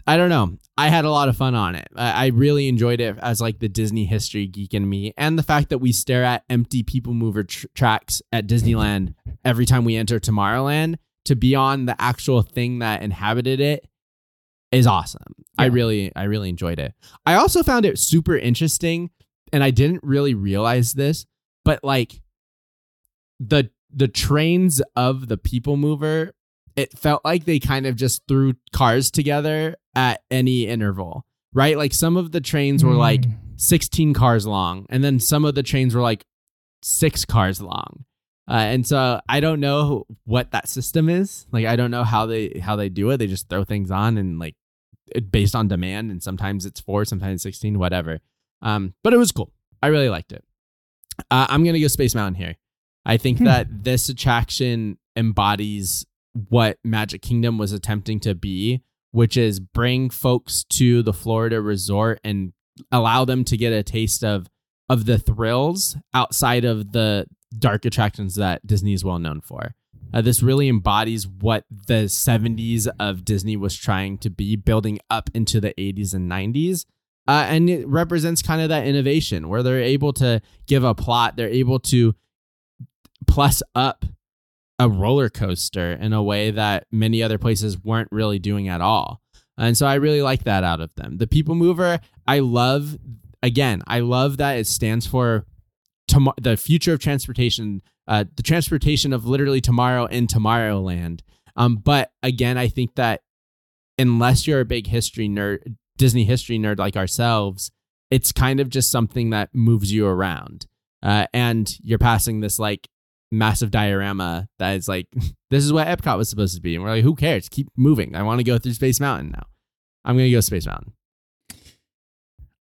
I don't know. I had a lot of fun on it. I, I really enjoyed it as like the Disney history geek in me, and the fact that we stare at empty people mover tr- tracks at Disneyland every time we enter Tomorrowland to be on the actual thing that inhabited it is awesome. I really, I really enjoyed it. I also found it super interesting, and I didn't really realize this, but like the the trains of the people mover it felt like they kind of just threw cars together at any interval, right? Like some of the trains were like Mm. 16 cars long, and then some of the trains were like six cars long. Uh, and so I don't know what that system is. Like I don't know how they how they do it. They just throw things on and like based on demand, and sometimes it's four, sometimes 16, whatever. Um, but it was cool. I really liked it. Uh, I'm gonna go Space Mountain here. I think Hmm. that this attraction embodies what Magic Kingdom was attempting to be, which is bring folks to the Florida resort and allow them to get a taste of of the thrills outside of the dark attractions that Disney is well known for. Uh, this really embodies what the 70s of Disney was trying to be, building up into the 80s and 90s. Uh, and it represents kind of that innovation where they're able to give a plot, they're able to plus up a roller coaster in a way that many other places weren't really doing at all. And so I really like that out of them. The People Mover, I love, again, I love that it stands for tom- the future of transportation, uh, the transportation of literally tomorrow in Tomorrowland. Um, but again, I think that unless you're a big history nerd, Disney history nerd like ourselves, it's kind of just something that moves you around. Uh, and you're passing this like massive diorama that is like, this is what Epcot was supposed to be. And we're like, who cares? Keep moving. I want to go through Space Mountain now. I'm going to go Space Mountain.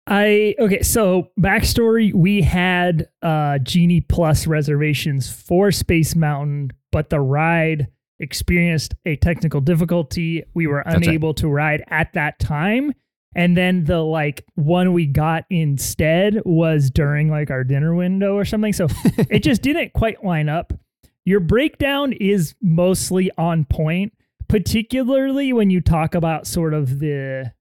I okay, so backstory we had uh Genie Plus reservations for Space Mountain, but the ride experienced a technical difficulty. We were That's right. unable to ride at that time. And then the like one we got instead was during like our dinner window or something. So it just didn't quite line up. Your breakdown is mostly on point, particularly when you talk about sort of the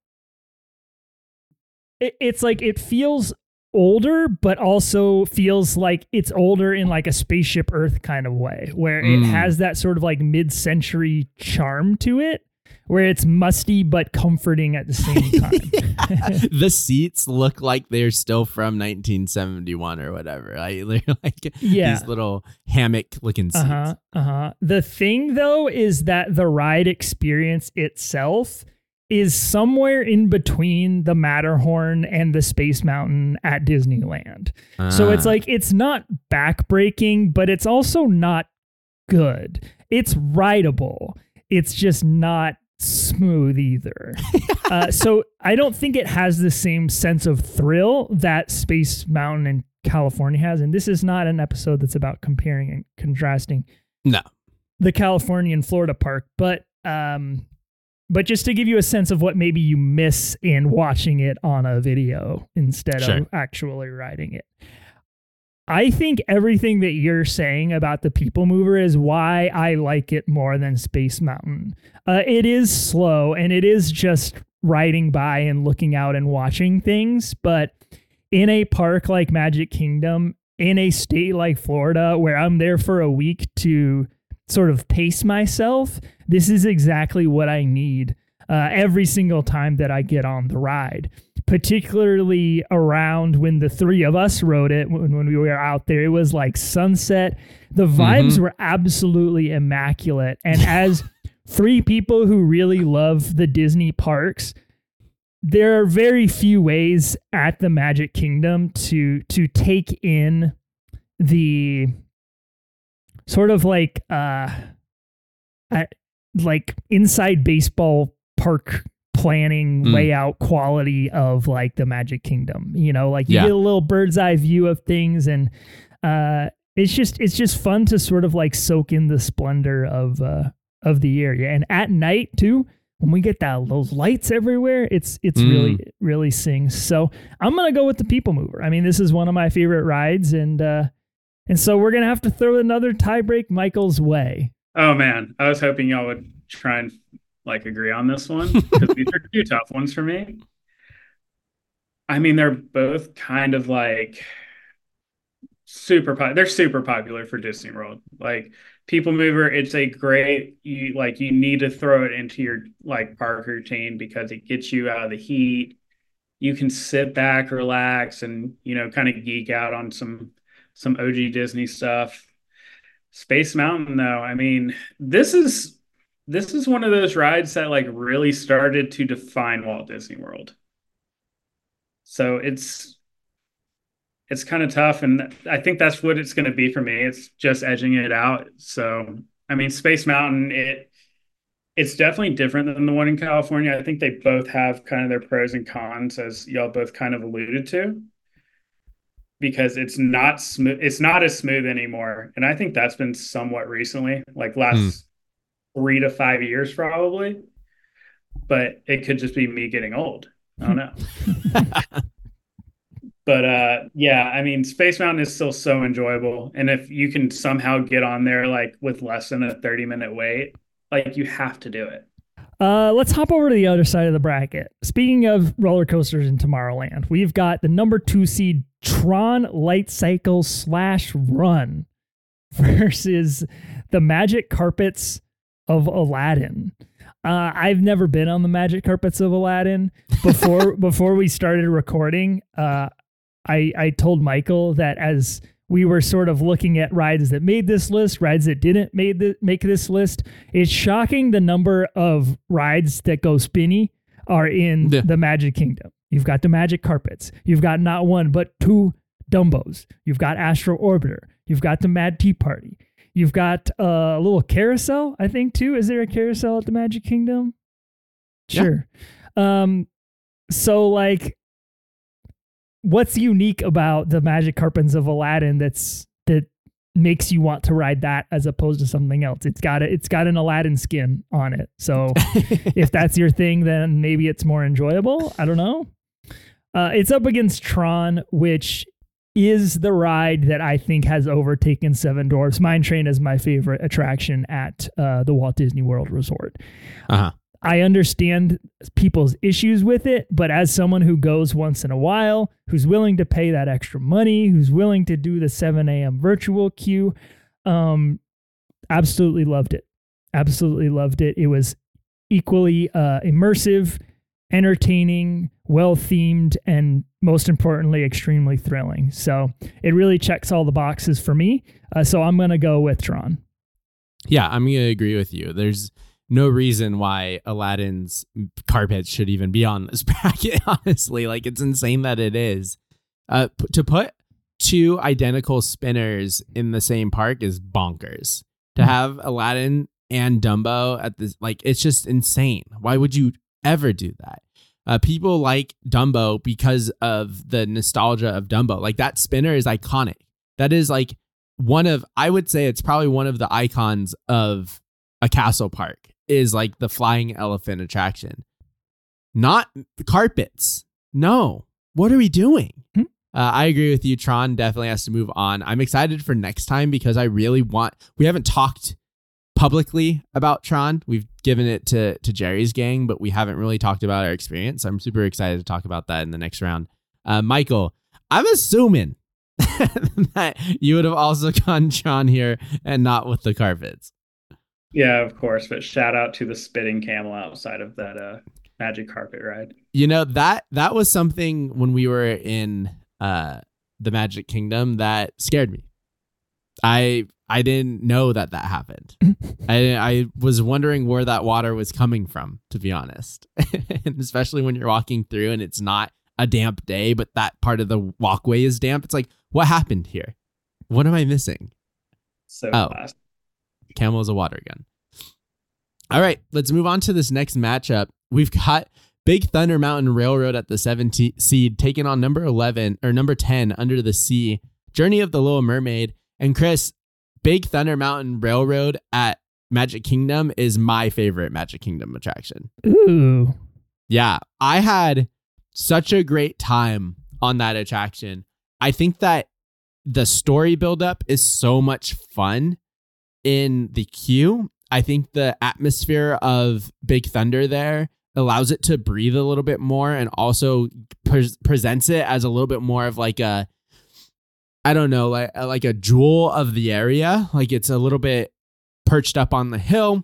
it, it's like it feels older but also feels like it's older in like a spaceship earth kind of way where it Mm. has that sort of like mid-century charm to it where it's musty but comforting at the same time the seats look like they're still from 1971 or whatever. Like, they're like Yeah. these little hammock looking seats. Uh-huh. Uh-huh. The thing though is that the ride experience itself is somewhere in between the Matterhorn and the Space Mountain at Disneyland. So it's Ah. like it's not backbreaking, but it's also not good. It's rideable. It's just not smooth either. uh, so I don't think it has the same sense of thrill that Space Mountain in California has. And this is not an episode that's about comparing and contrasting no. the California and Florida park, but um, but just to give you a sense of what maybe you miss in watching it on a video instead Sure. of actually riding it. I think everything that you're saying about the People Mover is why I like it more than Space Mountain. Uh, it is slow and it is just riding by and looking out and watching things, but in a park like Magic Kingdom, in a state like Florida, where I'm there for a week to sort of pace myself, this is exactly what I need uh, every single time that I get on the ride. Particularly around when the three of us wrote it, when, when we were out there, it was like sunset. The vibes Mhm. were absolutely immaculate. And as three people who really love the Disney parks, there are very few ways at the Magic Kingdom to to take in the sort of like uh like inside baseball park planning Mm. layout quality of like the Magic Kingdom. You know, like you Yeah. get a little bird's eye view of things and uh it's just it's just fun to sort of like soak in the splendor of uh of the area. And at night too, when we get that those lights everywhere, it's it's Mm. really really sings. So I'm gonna go with the People Mover. I mean, this is one of my favorite rides, and uh and so we're gonna have to throw another tiebreak Michael's way. Oh man, I was hoping y'all would try and like agree on this one because these are two tough ones for me. I mean, they're both kind of like super po- they're super popular for Disney World. Like People Mover, it's a great you like you need to throw it into your like park routine because it gets you out of the heat. You can sit back, relax, and you know, kind of geek out on some some OG Disney stuff. Space Mountain, though, I mean, this is this is one of those rides that like really started to define Walt Disney World. So it's it's kind of tough, and I think that's what it's going to be for me. It's just edging it out. So I mean, Space Mountain, it it's definitely different than the one in California. I think they both have kind of their pros and cons, as y'all both kind of alluded to, because it's not smooth. It's not as smooth anymore, and I think that's been somewhat recently, like last mm. Three to five years, probably. But it could just be me getting old. I don't know. but uh, yeah, I mean, Space Mountain is still so enjoyable, and if you can somehow get on there like with less than a thirty minute wait like you have to do it. Uh, let's hop over to the other side of the bracket. Speaking of roller coasters in Tomorrowland, we've got the number two seed Tron Light Cycle slash Run versus the Magic Carpets of Aladdin. Uh, I've never been on the Magic Carpets of Aladdin before. before we started recording, uh, I I told Michael that as we were sort of looking at rides that made this list, rides that didn't made the, make this list. It's shocking the number of rides that go spinny are in yeah. the Magic Kingdom. You've got the Magic Carpets. You've got not one but two Dumbos. You've got Astro Orbiter. You've got the Mad Tea Party. You've got uh, a little carousel, I think too. Is there a carousel at the Magic Kingdom? Sure. Yeah. Um, so like what's unique about the magic carpets of Aladdin that's that makes you want to ride that as opposed to something else. It's got a, it's got an Aladdin skin on it. So if that's your thing, then maybe it's more enjoyable. I don't know. Uh, it's up against Tron, which is the ride that I think has overtaken Seven Dwarfs. Mine Train is my favorite attraction at uh, the Walt Disney World Resort. Uh-huh. I understand people's issues with it, but as someone who goes once in a while, who's willing to pay that extra money, who's willing to do the 7 a.m. virtual queue, um, absolutely loved it. Absolutely loved it. It was equally uh, immersive, entertaining, well themed, and most importantly, extremely thrilling. So it really checks all the boxes for me. Uh, so I'm going to go with Tron. Yeah, I'm going to agree with you. There's no reason why Aladdin's carpet should even be on this bracket. Honestly, like it's insane that it is. Uh, p- to put two identical spinners in the same park is bonkers. To hmm. have Aladdin and Dumbo at this, like it's just insane. Why would you ever do that? Uh, people like Dumbo because of the nostalgia of Dumbo. Like that spinner is iconic. That is like one of, I would say it's probably one of the icons of a castle park is like the flying elephant attraction, not carpets. No, what are we doing? Hmm? Uh, I agree with you. Tron definitely has to move on. I'm excited for next time because I really want. We haven't talked publicly about Tron. We've given it to to Geri's gang, but we haven't really talked about our experience. I'm super excited to talk about that in the next round. Uh, Michael, I'm assuming that you would have also gone Tron here and not with the carpets. Yeah, of course. But shout out to the spitting camel outside of that uh, magic carpet ride. You know that that was something when we were in uh, the Magic Kingdom that scared me. I I didn't know that that happened. I I was wondering where that water was coming from, to be honest. and especially when you're walking through and it's not a damp day, but that part of the walkway is damp. It's like, what happened here? What am I missing? So oh. Camel is a water gun. All right, let's move on to this next matchup. We've got Big Thunder Mountain Railroad at the 17 seed taking on number 11 or number 10 Under the Sea, Journey of the Little Mermaid. And Chris, Big Thunder Mountain Railroad at Magic Kingdom is my favorite Magic Kingdom attraction. Ooh. Yeah, I had such a great time on that attraction. I think that the story buildup is so much fun in the queue. I think the atmosphere of Big Thunder there allows it to breathe a little bit more and also pre- presents it as a little bit more of like a I don't know, like like a jewel of the area. Like it's a little bit perched up on the hill.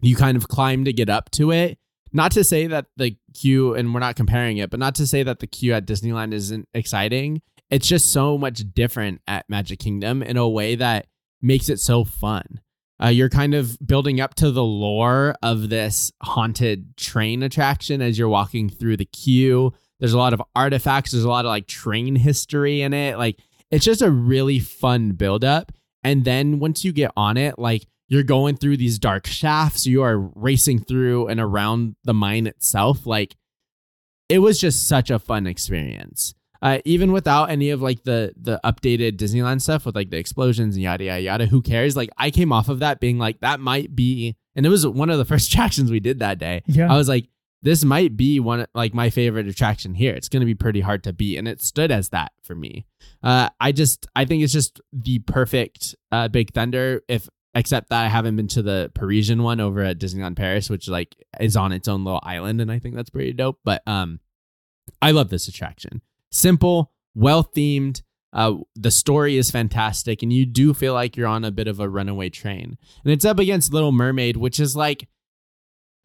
You kind of climb to get up to it. Not to say that the queue, and we're not comparing it, but not to say that the queue at Disneyland isn't exciting. It's just so much different at Magic Kingdom in a way that makes it so fun. uh, you're kind of building up to the lore of this haunted train attraction as you're walking through the queue. There's a lot of artifacts. There's a lot of like train history in it. Like it's just a really fun buildup. And then once you get on it, like you're going through these dark shafts, you are racing through and around the mine itself. Like it was just such a fun experience. Uh, even without any of like the the updated Disneyland stuff with like the explosions and yada yada yada, who cares? Like I came off of that being like that might be, and it was one of the first attractions we did that day. Yeah. I was like, this might be one like my favorite attraction here. It's gonna be pretty hard to beat, and it stood as that for me. Uh, I just I think it's just the perfect uh, Big Thunder. If except that I haven't been to the Parisian one over at Disneyland Paris, which like is on its own little island, and I think that's pretty dope. But um, I love this attraction. Simple, well themed. Uh, the story is fantastic, and you do feel like you're on a bit of a runaway train. And it's up against Little Mermaid, which is like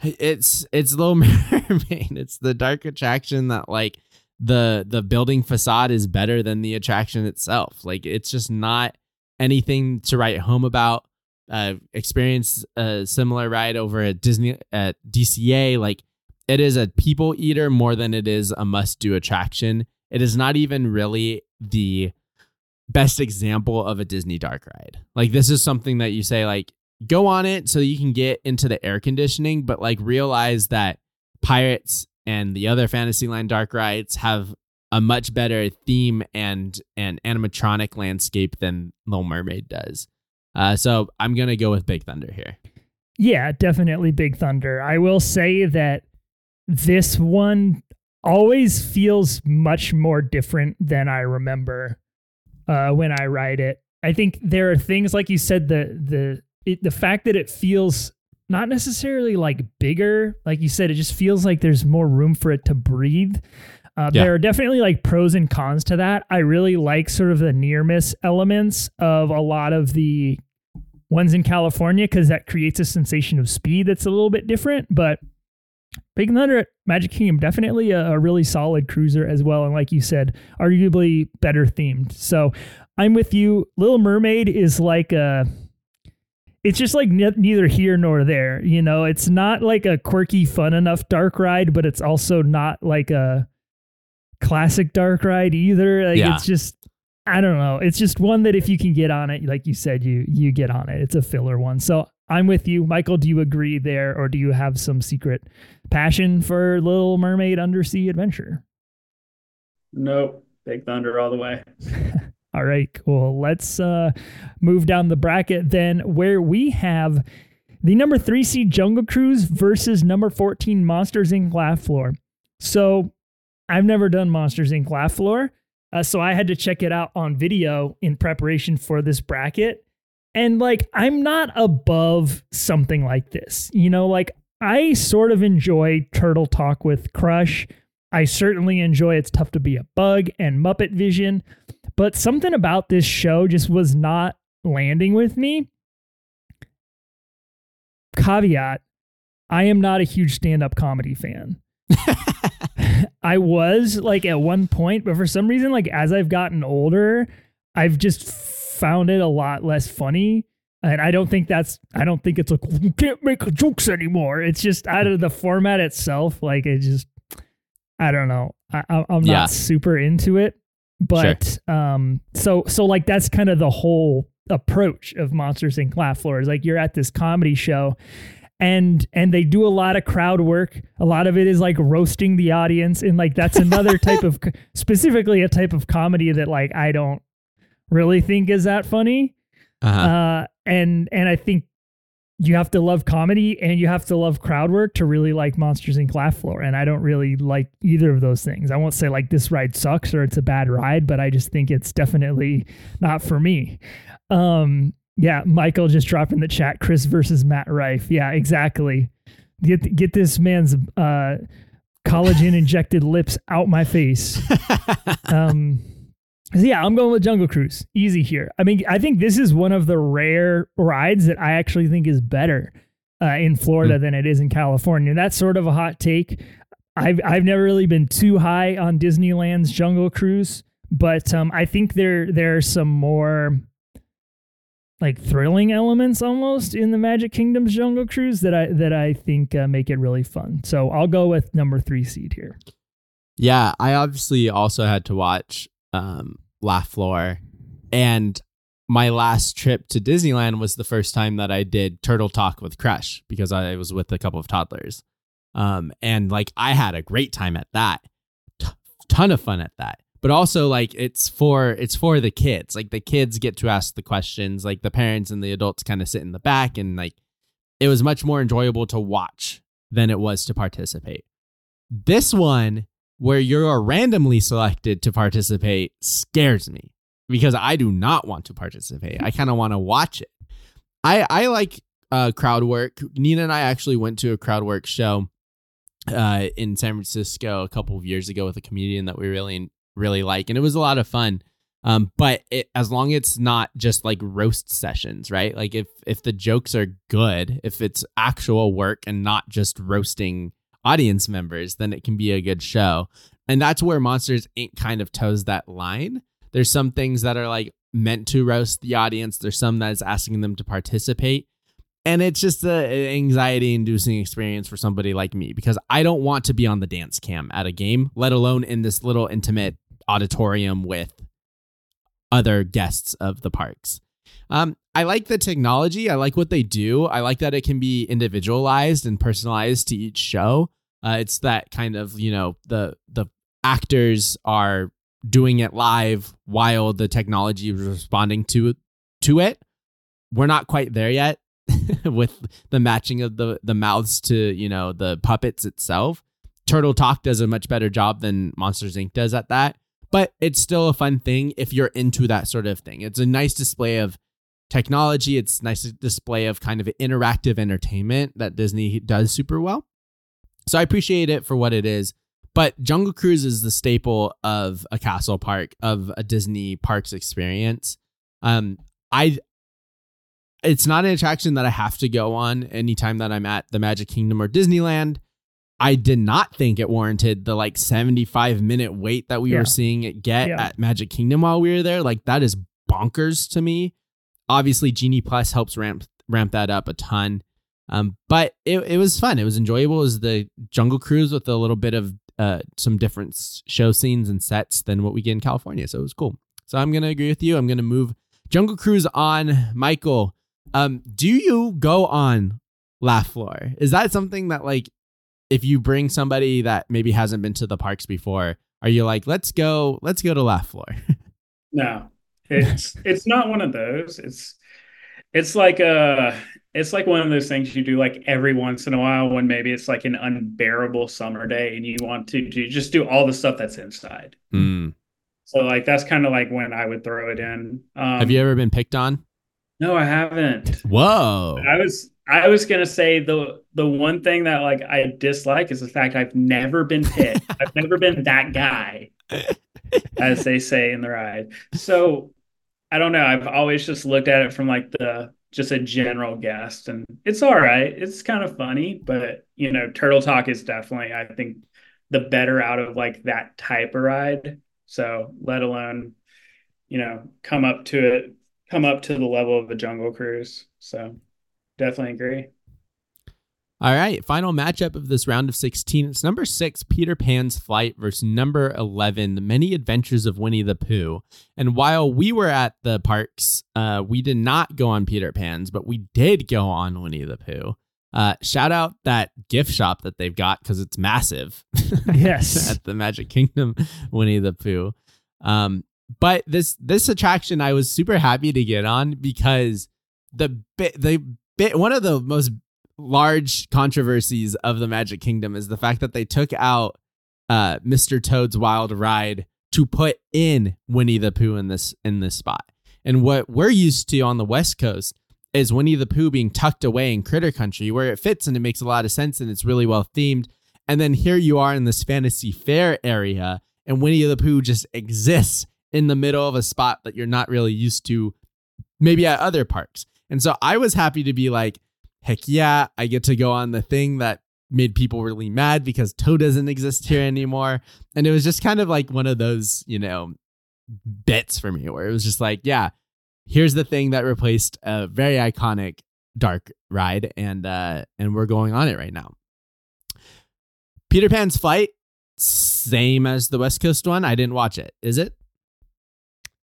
it's it's Little Mermaid. It's the dark attraction that like the the building facade is better than the attraction itself. Like it's just not anything to write home about. Uh, experience a similar ride over at Disney at DCA. Like it is a people eater more than it is a must do attraction. It is not even really the best example of a Disney dark ride. Like this is something that you say like go on it so you can get into the air conditioning, but like realize that Pirates and the other Fantasyland dark rides have a much better theme and and animatronic landscape than Little Mermaid does. Uh, so I'm gonna go with Big Thunder here. Yeah, definitely Big Thunder. I will say that this one always feels much more different than I remember uh, when I ride it. I think there are things like you said the the it, the fact that it feels not necessarily like bigger, like you said, it just feels like there's more room for it to breathe. Uh, Yeah. There are definitely like pros and cons to that. I really like sort of the near miss elements of a lot of the ones in California because that creates a sensation of speed that's a little bit different. But Big Thunder at Magic Kingdom definitely a, a really solid cruiser as well, and like you said, arguably better themed. So I'm with you. Little Mermaid is like a. It's just like ne- neither here nor there. You know, it's not like a quirky, fun enough dark ride, but it's also not like a classic dark ride either. Like Yeah. it's just I don't know. It's just one that if you can get on it, like you said, you you get on it. It's a filler one. So I'm with you, Michael. Do you agree there, or do you have some secret passion for Little Mermaid Undersea Adventure? Nope. Big Thunder all the way. All right, cool. Let's uh, move down the bracket then, where we have the number three seed Jungle Cruise versus number 14 Monsters Inc. Laugh Floor. So I've never done Monsters Inc. Laugh Floor, uh, so I had to check it out on video in preparation for this bracket. And like, I'm not above something like this. You know, like, I sort of enjoy Turtle Talk with Crush. I certainly enjoy It's Tough to Be a Bug and Muppet Vision but something about this show just was not landing with me. Caveat I am not a huge stand up comedy fan. I was like at one point, but for some reason, like as I've gotten older, I've just found it a lot less funny. And I don't think that's, I don't think it's like, you can't make jokes anymore. It's just out of the format itself. Like it just, I don't know. I, I'm not Yeah. super into it but um so so like that's kind of the whole approach of monsters inc. Laugh floor is like you're at this comedy show and and they do a lot of crowd work. A lot of it is like roasting the audience and like that's another type of specifically a type of comedy that like i don't really think is that funny. Uh-huh. uh, and and I think you have to love comedy and you have to love crowd work to really like Monsters Inc. Laugh Floor. And I don't really like either of those things. I won't say like this ride sucks or it's a bad ride, but I just think it's definitely not for me. Um, yeah, Michael just dropped in the chat Chris versus Matt Rife. Yeah, exactly. Get get this man's uh, collagen injected lips out my face. Um, so yeah, I'm going with Jungle Cruise. Easy here. I mean, I think this is one of the rare rides that I actually think is better uh, in Florida than it is in California. That's sort of a hot take. I've I've never really been too high on Disneyland's Jungle Cruise, but um, I think there there are some more like thrilling elements almost in the Magic Kingdom's Jungle Cruise that I that I think uh, make it really fun. So I'll go with number three seed here. Yeah, I obviously also had to watch um, Laugh Floor, and my last trip to Disneyland was the first time that I did Turtle Talk with Crush because I was with a couple of toddlers, um, and like I had a great time at that, T- ton of fun at that. But also like it's for it's for the kids. Like the kids get to ask the questions. Like the parents and the adults kind of sit in the back and like it was much more enjoyable to watch than it was to participate. This one where you're randomly selected to participate scares me because i do not want to participate i kind of want to watch it i i like uh crowd work nina and i actually went to a crowd work show uh, in San Francisco a couple of years ago with a comedian that we really really like, and it was a lot of fun. Um, but it, as long as it's not just like roast sessions, right? Like if if the jokes are good, if it's actual work and not just roasting audience members, then it can be a good show. And that's where Monsters Inc. kind of toes that line. There's some things that are like meant to roast the audience. There's some that is asking them to participate. And it's just an anxiety inducing experience for somebody like me because I don't want to be on the dance cam at a game, let alone in this little intimate auditorium with other guests of the parks. Um, I like the technology. I like what they do. I like that it can be individualized and personalized to each show. Uh, it's that kind of you know the the actors are doing it live while the technology is responding to to it. We're not quite there yet with the matching of the the mouths to you know the puppets itself. Turtle Talk does a much better job than Monsters Inc. does at that but it's still a fun thing if you're into that sort of thing. It's a nice display of technology. It's a nice display of kind of interactive entertainment that Disney does super well. So I appreciate it for what it is. But Jungle Cruise is the staple of a castle park, of a Disney parks experience. Um, I it's not an attraction that I have to go on anytime that I'm at the Magic Kingdom or Disneyland. I did not think it warranted the like 75 minute wait that we yeah. were seeing it get yeah. at Magic Kingdom while we were there. Like that is bonkers to me. Obviously, Genie Plus helps ramp ramp that up a ton. Um, but it, it was fun. It was enjoyable. It was the Jungle Cruise with a little bit of uh, some different show scenes and sets than what we get in California. So it was cool. So I'm gonna agree with you. I'm gonna move Jungle Cruise on. Michael, um, do you go on Laugh Floor? Is that something that like if you bring somebody that maybe hasn't been to the parks before, are you like, let's go, let's go to Laugh Floor? no, it's it's not one of those. It's it's like a it's like one of those things you do like every once in a while when maybe it's like an unbearable summer day and you want to do, just do all the stuff that's inside. Mm. So like that's kind of like when I would throw it in. Um, Have you ever been picked on? No, I haven't. Whoa. I was I was gonna say the the one thing that like I dislike is the fact I've never been picked. I've never been that guy, as they say in the ride. So I don't know. I've always just looked at it from like the just a general guest, and it's all right. It's kind of funny, but you know, Turtle Talk is definitely I think the better out of like that type of ride. So let alone, you know, come up to it, come up to the level of a Jungle Cruise. So definitely agree. All right, final matchup of this round of 16. It's number six, Peter Pan's Flight versus number 11, The Many Adventures of Winnie the Pooh. And while we were at the parks, uh, we did not go on Peter Pan's, but we did go on Winnie the Pooh. Uh, shout out that gift shop that they've got because it's massive. Yes, at the Magic Kingdom, Winnie the Pooh. Um, but this this attraction I was super happy to get on because the the bit one of the most large controversies of the Magic Kingdom is the fact that they took out uh, Mr. Toad's Wild Ride to put in Winnie the Pooh in this in this spot. And what we're used to on the West Coast is Winnie the Pooh being tucked away in Critter Country, where it fits and it makes a lot of sense and it's really well themed. And then here you are in this fantasy fair area, and Winnie the Pooh just exists in the middle of a spot that you're not really used to, maybe at other parks. And so I was happy to be like, heck yeah, I get to go on the thing that made people really mad because Toad doesn't exist here anymore. And it was just kind of like one of those, you know, bits for me where it was just like, yeah, here's the thing that replaced a very iconic dark ride, and uh, and we're going on it right now. Peter Pan's Flight, same as the West Coast one. I didn't watch it. Is it?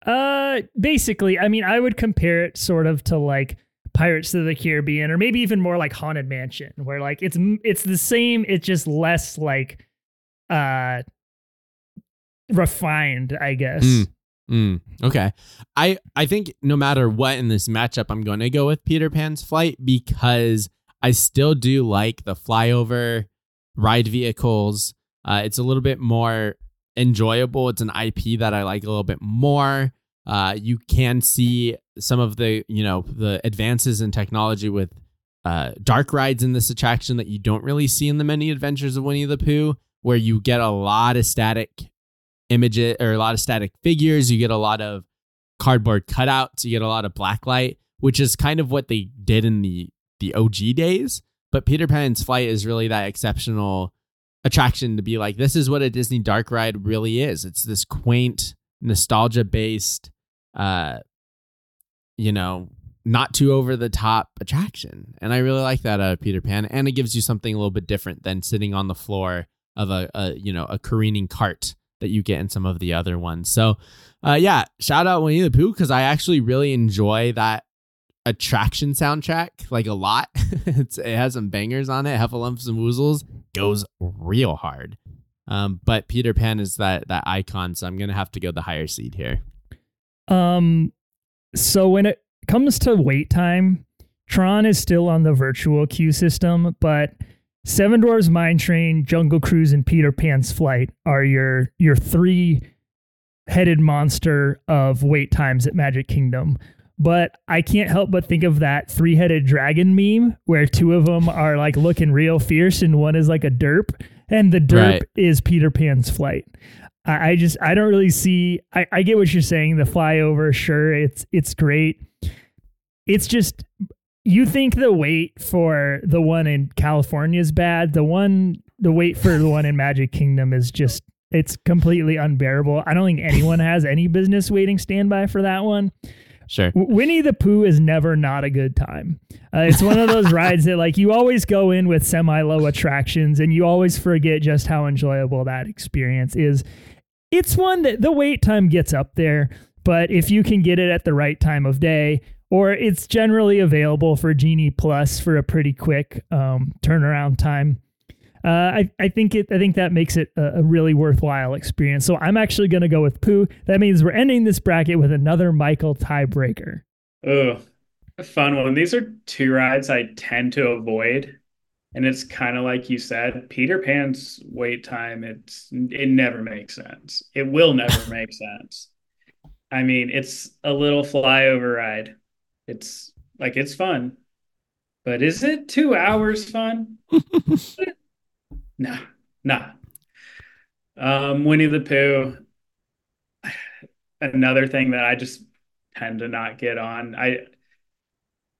Uh, basically, I mean, I would compare it sort of to like Pirates of the Caribbean, or maybe even more like Haunted Mansion, where like it's it's the same, it's just less like uh refined, I guess. Mm. Mm, okay. I I think no matter what in this matchup, I'm going to go with Peter Pan's flight because I still do like the flyover ride vehicles. Uh, it's a little bit more enjoyable. It's an IP that I like a little bit more. Uh, you can see some of the you know the advances in technology with uh, dark rides in this attraction that you don't really see in the many adventures of Winnie the Pooh, where you get a lot of static images or a lot of static figures. You get a lot of cardboard cutouts. You get a lot of blacklight, which is kind of what they did in the the OG days. But Peter Pan's Flight is really that exceptional attraction to be like, this is what a Disney dark ride really is. It's this quaint, nostalgia based, uh, you know, not too over the top attraction. And I really like that out of Peter Pan. And it gives you something a little bit different than sitting on the floor of a, a you know, a careening cart that you get in some of the other ones. So, uh, yeah, shout out Winnie the Pooh because I actually really enjoy that attraction soundtrack like a lot. it has some bangers on it. Heffalumps and Woozles goes real hard. Um, but Peter Pan is that that icon, so I'm gonna have to go the higher seed here. Um, so when it comes to wait time, Tron is still on the virtual queue system, but Seven Dwarfs Mine Train, Jungle Cruise, and Peter Pan's Flight are your your three headed monster of wait times at Magic Kingdom. But I can't help but think of that three headed dragon meme where two of them are like looking real fierce and one is like a derp, and the derp right. is Peter Pan's Flight. I, I just I don't really see. I, I get what you're saying. The flyover, sure, it's it's great. It's just you think the wait for the one in California is bad. The one, the wait for the one in Magic Kingdom is just, it's completely unbearable. I don't think anyone has any business waiting standby for that one. Sure. Winnie the Pooh is never not a good time. Uh, it's one of those rides that like you always go in with semi low attractions and you always forget just how enjoyable that experience is. It's one that the wait time gets up there, but if you can get it at the right time of day, or it's generally available for Genie Plus for a pretty quick um, turnaround time. Uh, I, I think it I think that makes it a, a really worthwhile experience. So I'm actually going to go with Pooh. That means we're ending this bracket with another Michael tiebreaker. Oh, a fun one. These are two rides I tend to avoid, and it's kind of like you said, Peter Pan's wait time. It's it never makes sense. It will never make sense. I mean, it's a little flyover ride it's like it's fun, but is it two hours fun? nah, nah. Um, Winnie the Pooh. Another thing that I just tend to not get on. I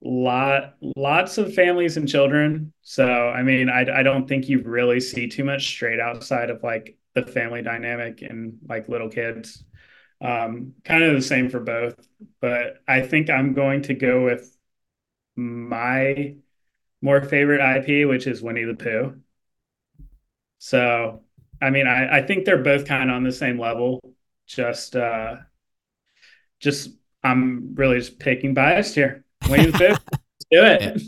lot lots of families and children. So I mean, I I don't think you really see too much straight outside of like the family dynamic and like little kids. Um, kind of the same for both, but I think I'm going to go with my more favorite IP, which is Winnie the Pooh. So, I mean, I, I think they're both kind of on the same level. Just, uh, just I'm really just picking biased here. Winnie the Pooh, do it.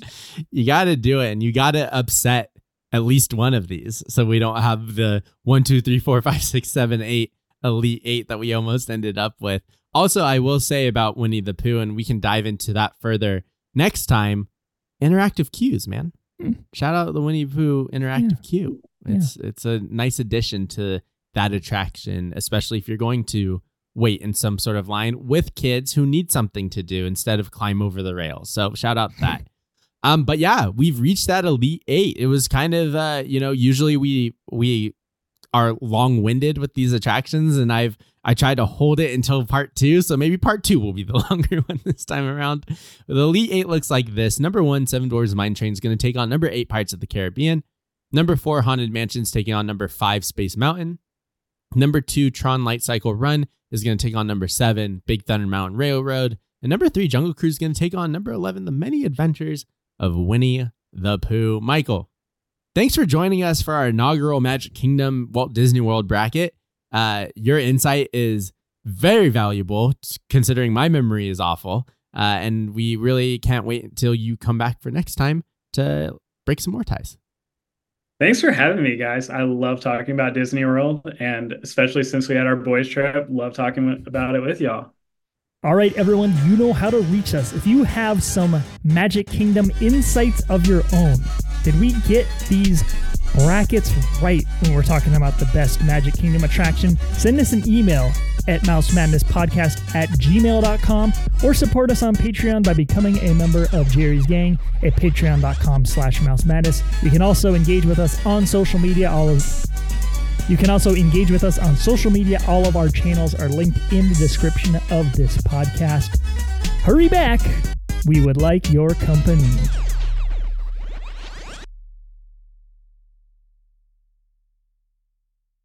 You got to do it, and you got to upset at least one of these, so we don't have the one, two, three, four, five, six, seven, eight Elite Eight that we almost ended up with. Also, I will say about Winnie the Pooh, and we can dive into that further next time. Interactive queues, man. Mm. Shout out the Winnie the Pooh interactive yeah. queue. It's yeah. it's a nice addition to that attraction, especially if you're going to wait in some sort of line with kids who need something to do instead of climb over the rails. So shout out that. Um, but yeah, we've reached that elite eight. It was kind of uh, you know, usually we we are long-winded with these attractions and I've I tried to hold it until part 2 so maybe part 2 will be the longer one this time around. The Elite 8 looks like this. Number 1 Seven Dwarfs Mine Train is going to take on number 8 Pirates of the Caribbean. Number 4 Haunted Mansions taking on number 5 Space Mountain. Number 2 Tron Light Cycle Run is going to take on number 7 Big Thunder Mountain Railroad. And number three, Jungle Cruise is going to take on number 11, The Many Adventures of Winnie the Pooh. Michael, thanks for joining us for our inaugural Magic Kingdom Walt Disney World bracket. Uh, your insight is very valuable considering my memory is awful. Uh, and we really can't wait until you come back for next time to break some more ties. Thanks for having me, guys. I love talking about Disney World, and especially since we had our boys' trip, love talking about it with y'all. All right, everyone, you know how to reach us. If you have some Magic Kingdom insights of your own, did we get these brackets right when we're talking about the best Magic Kingdom attraction? Send us an email at mousemadnesspodcast at gmail.com or support us on Patreon by becoming a member of Geri's Gang at patreon.com slash mousemadness. You can also engage with us on social media. All of you can also engage with us on social media. All of our channels are linked in the description of this podcast. Hurry back. We would like your company.